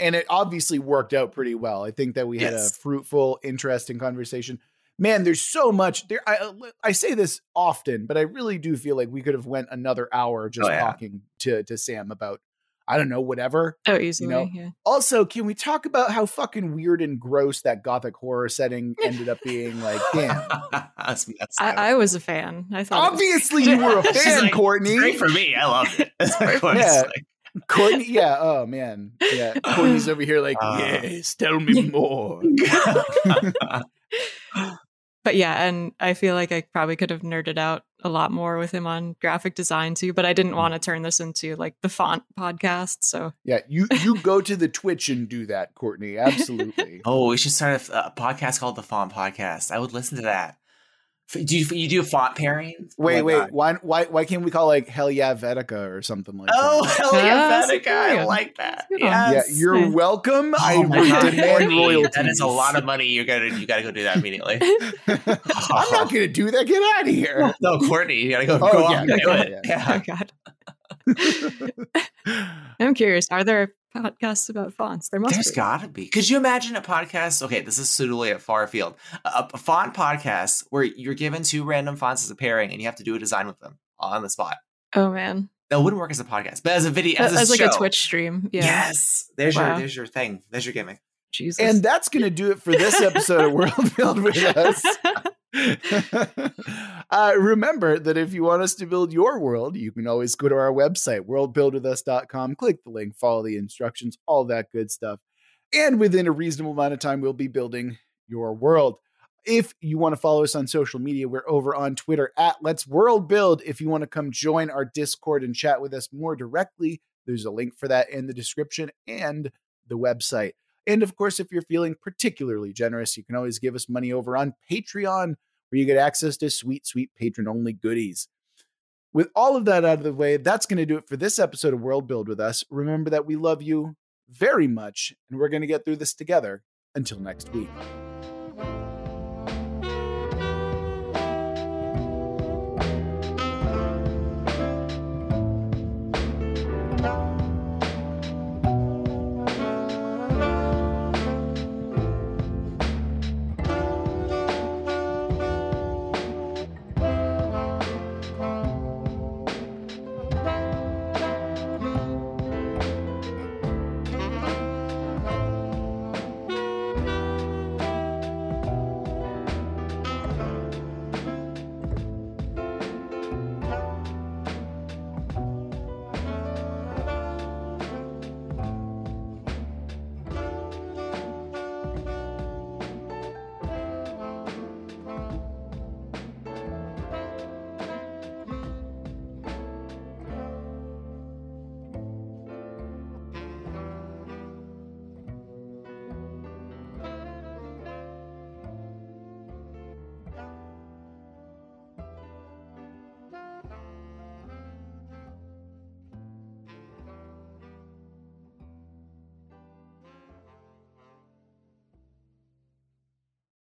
and it obviously worked out pretty well. I think that we had Yes. a fruitful, interesting conversation. Man, there's so much there. I I say this often, but I really do feel like we could have went another hour just Oh, yeah. talking to to Sam about I don't know whatever. Oh, easily. know, yeah. Also, can we talk about how fucking weird and gross that gothic horror setting ended up being? Like, damn. That's- that's- I, I was a fan. I thought. it was- Obviously, you were a She's fan, like, Courtney. Great for me. I loved it. Of. Yeah. Like, Courtney, yeah. Oh man, yeah. Courtney's over here like, Uh. yes, tell me more. But yeah, and I feel like I probably could have nerded out a lot more with him on graphic design too, but I didn't mm. want to turn this into like the font podcast. So Yeah, you you go to the Twitch and do that, Courtney. Absolutely. Oh, we should start a, a podcast called the Font Podcast. I would listen to that. F- Do you, you do font pairing? Wait, Oh wait. God. Why why why can't we call like Hell Yeah Vetica or something like Oh, that? hell yeah, That's Vetica. I like that. That's a good one. Yeah, you're welcome. Oh I Oh my God, demand Courtney, royalties. That is a lot of money. You gotta you gotta go do that immediately. I'm not gonna do that. Get out of here. no, Courtney, you gotta go. Oh, go yeah, on, do yeah, it. yeah. Yeah. oh god, I'm curious. Are there podcasts about fonts? There must There's be. gotta be. Could you imagine a podcast? Okay, this is suitably at far field. A, a font podcast where you're given two random fonts as a pairing and you have to do a design with them on the spot. Oh man, That wouldn't work as a podcast, but as a video, as, a as, a like a. Twitch stream. Yeah. Yes, there's Wow. your there's your thing. There's your gimmick. Jesus. and that's gonna do it for this episode of World Build with Us. uh, remember that if you want us to build your world, you can always go to our website, worldbuildwithus.com, click the link, follow the instructions, all that good stuff. And within a reasonable amount of time, we'll be building your world. If you want to follow us on social media, we're over on Twitter at Let's World Build. If you want to come join our Discord and chat with us more directly, there's a link for that in the description and the website. And of course, if you're feeling particularly generous, you can always give us money over on Patreon, where you get access to sweet, sweet patron only goodies. With all of that out of the way, that's going to do it for this episode of World Build with us. Remember that we love you very much, and we're going to get through this together. Until next week.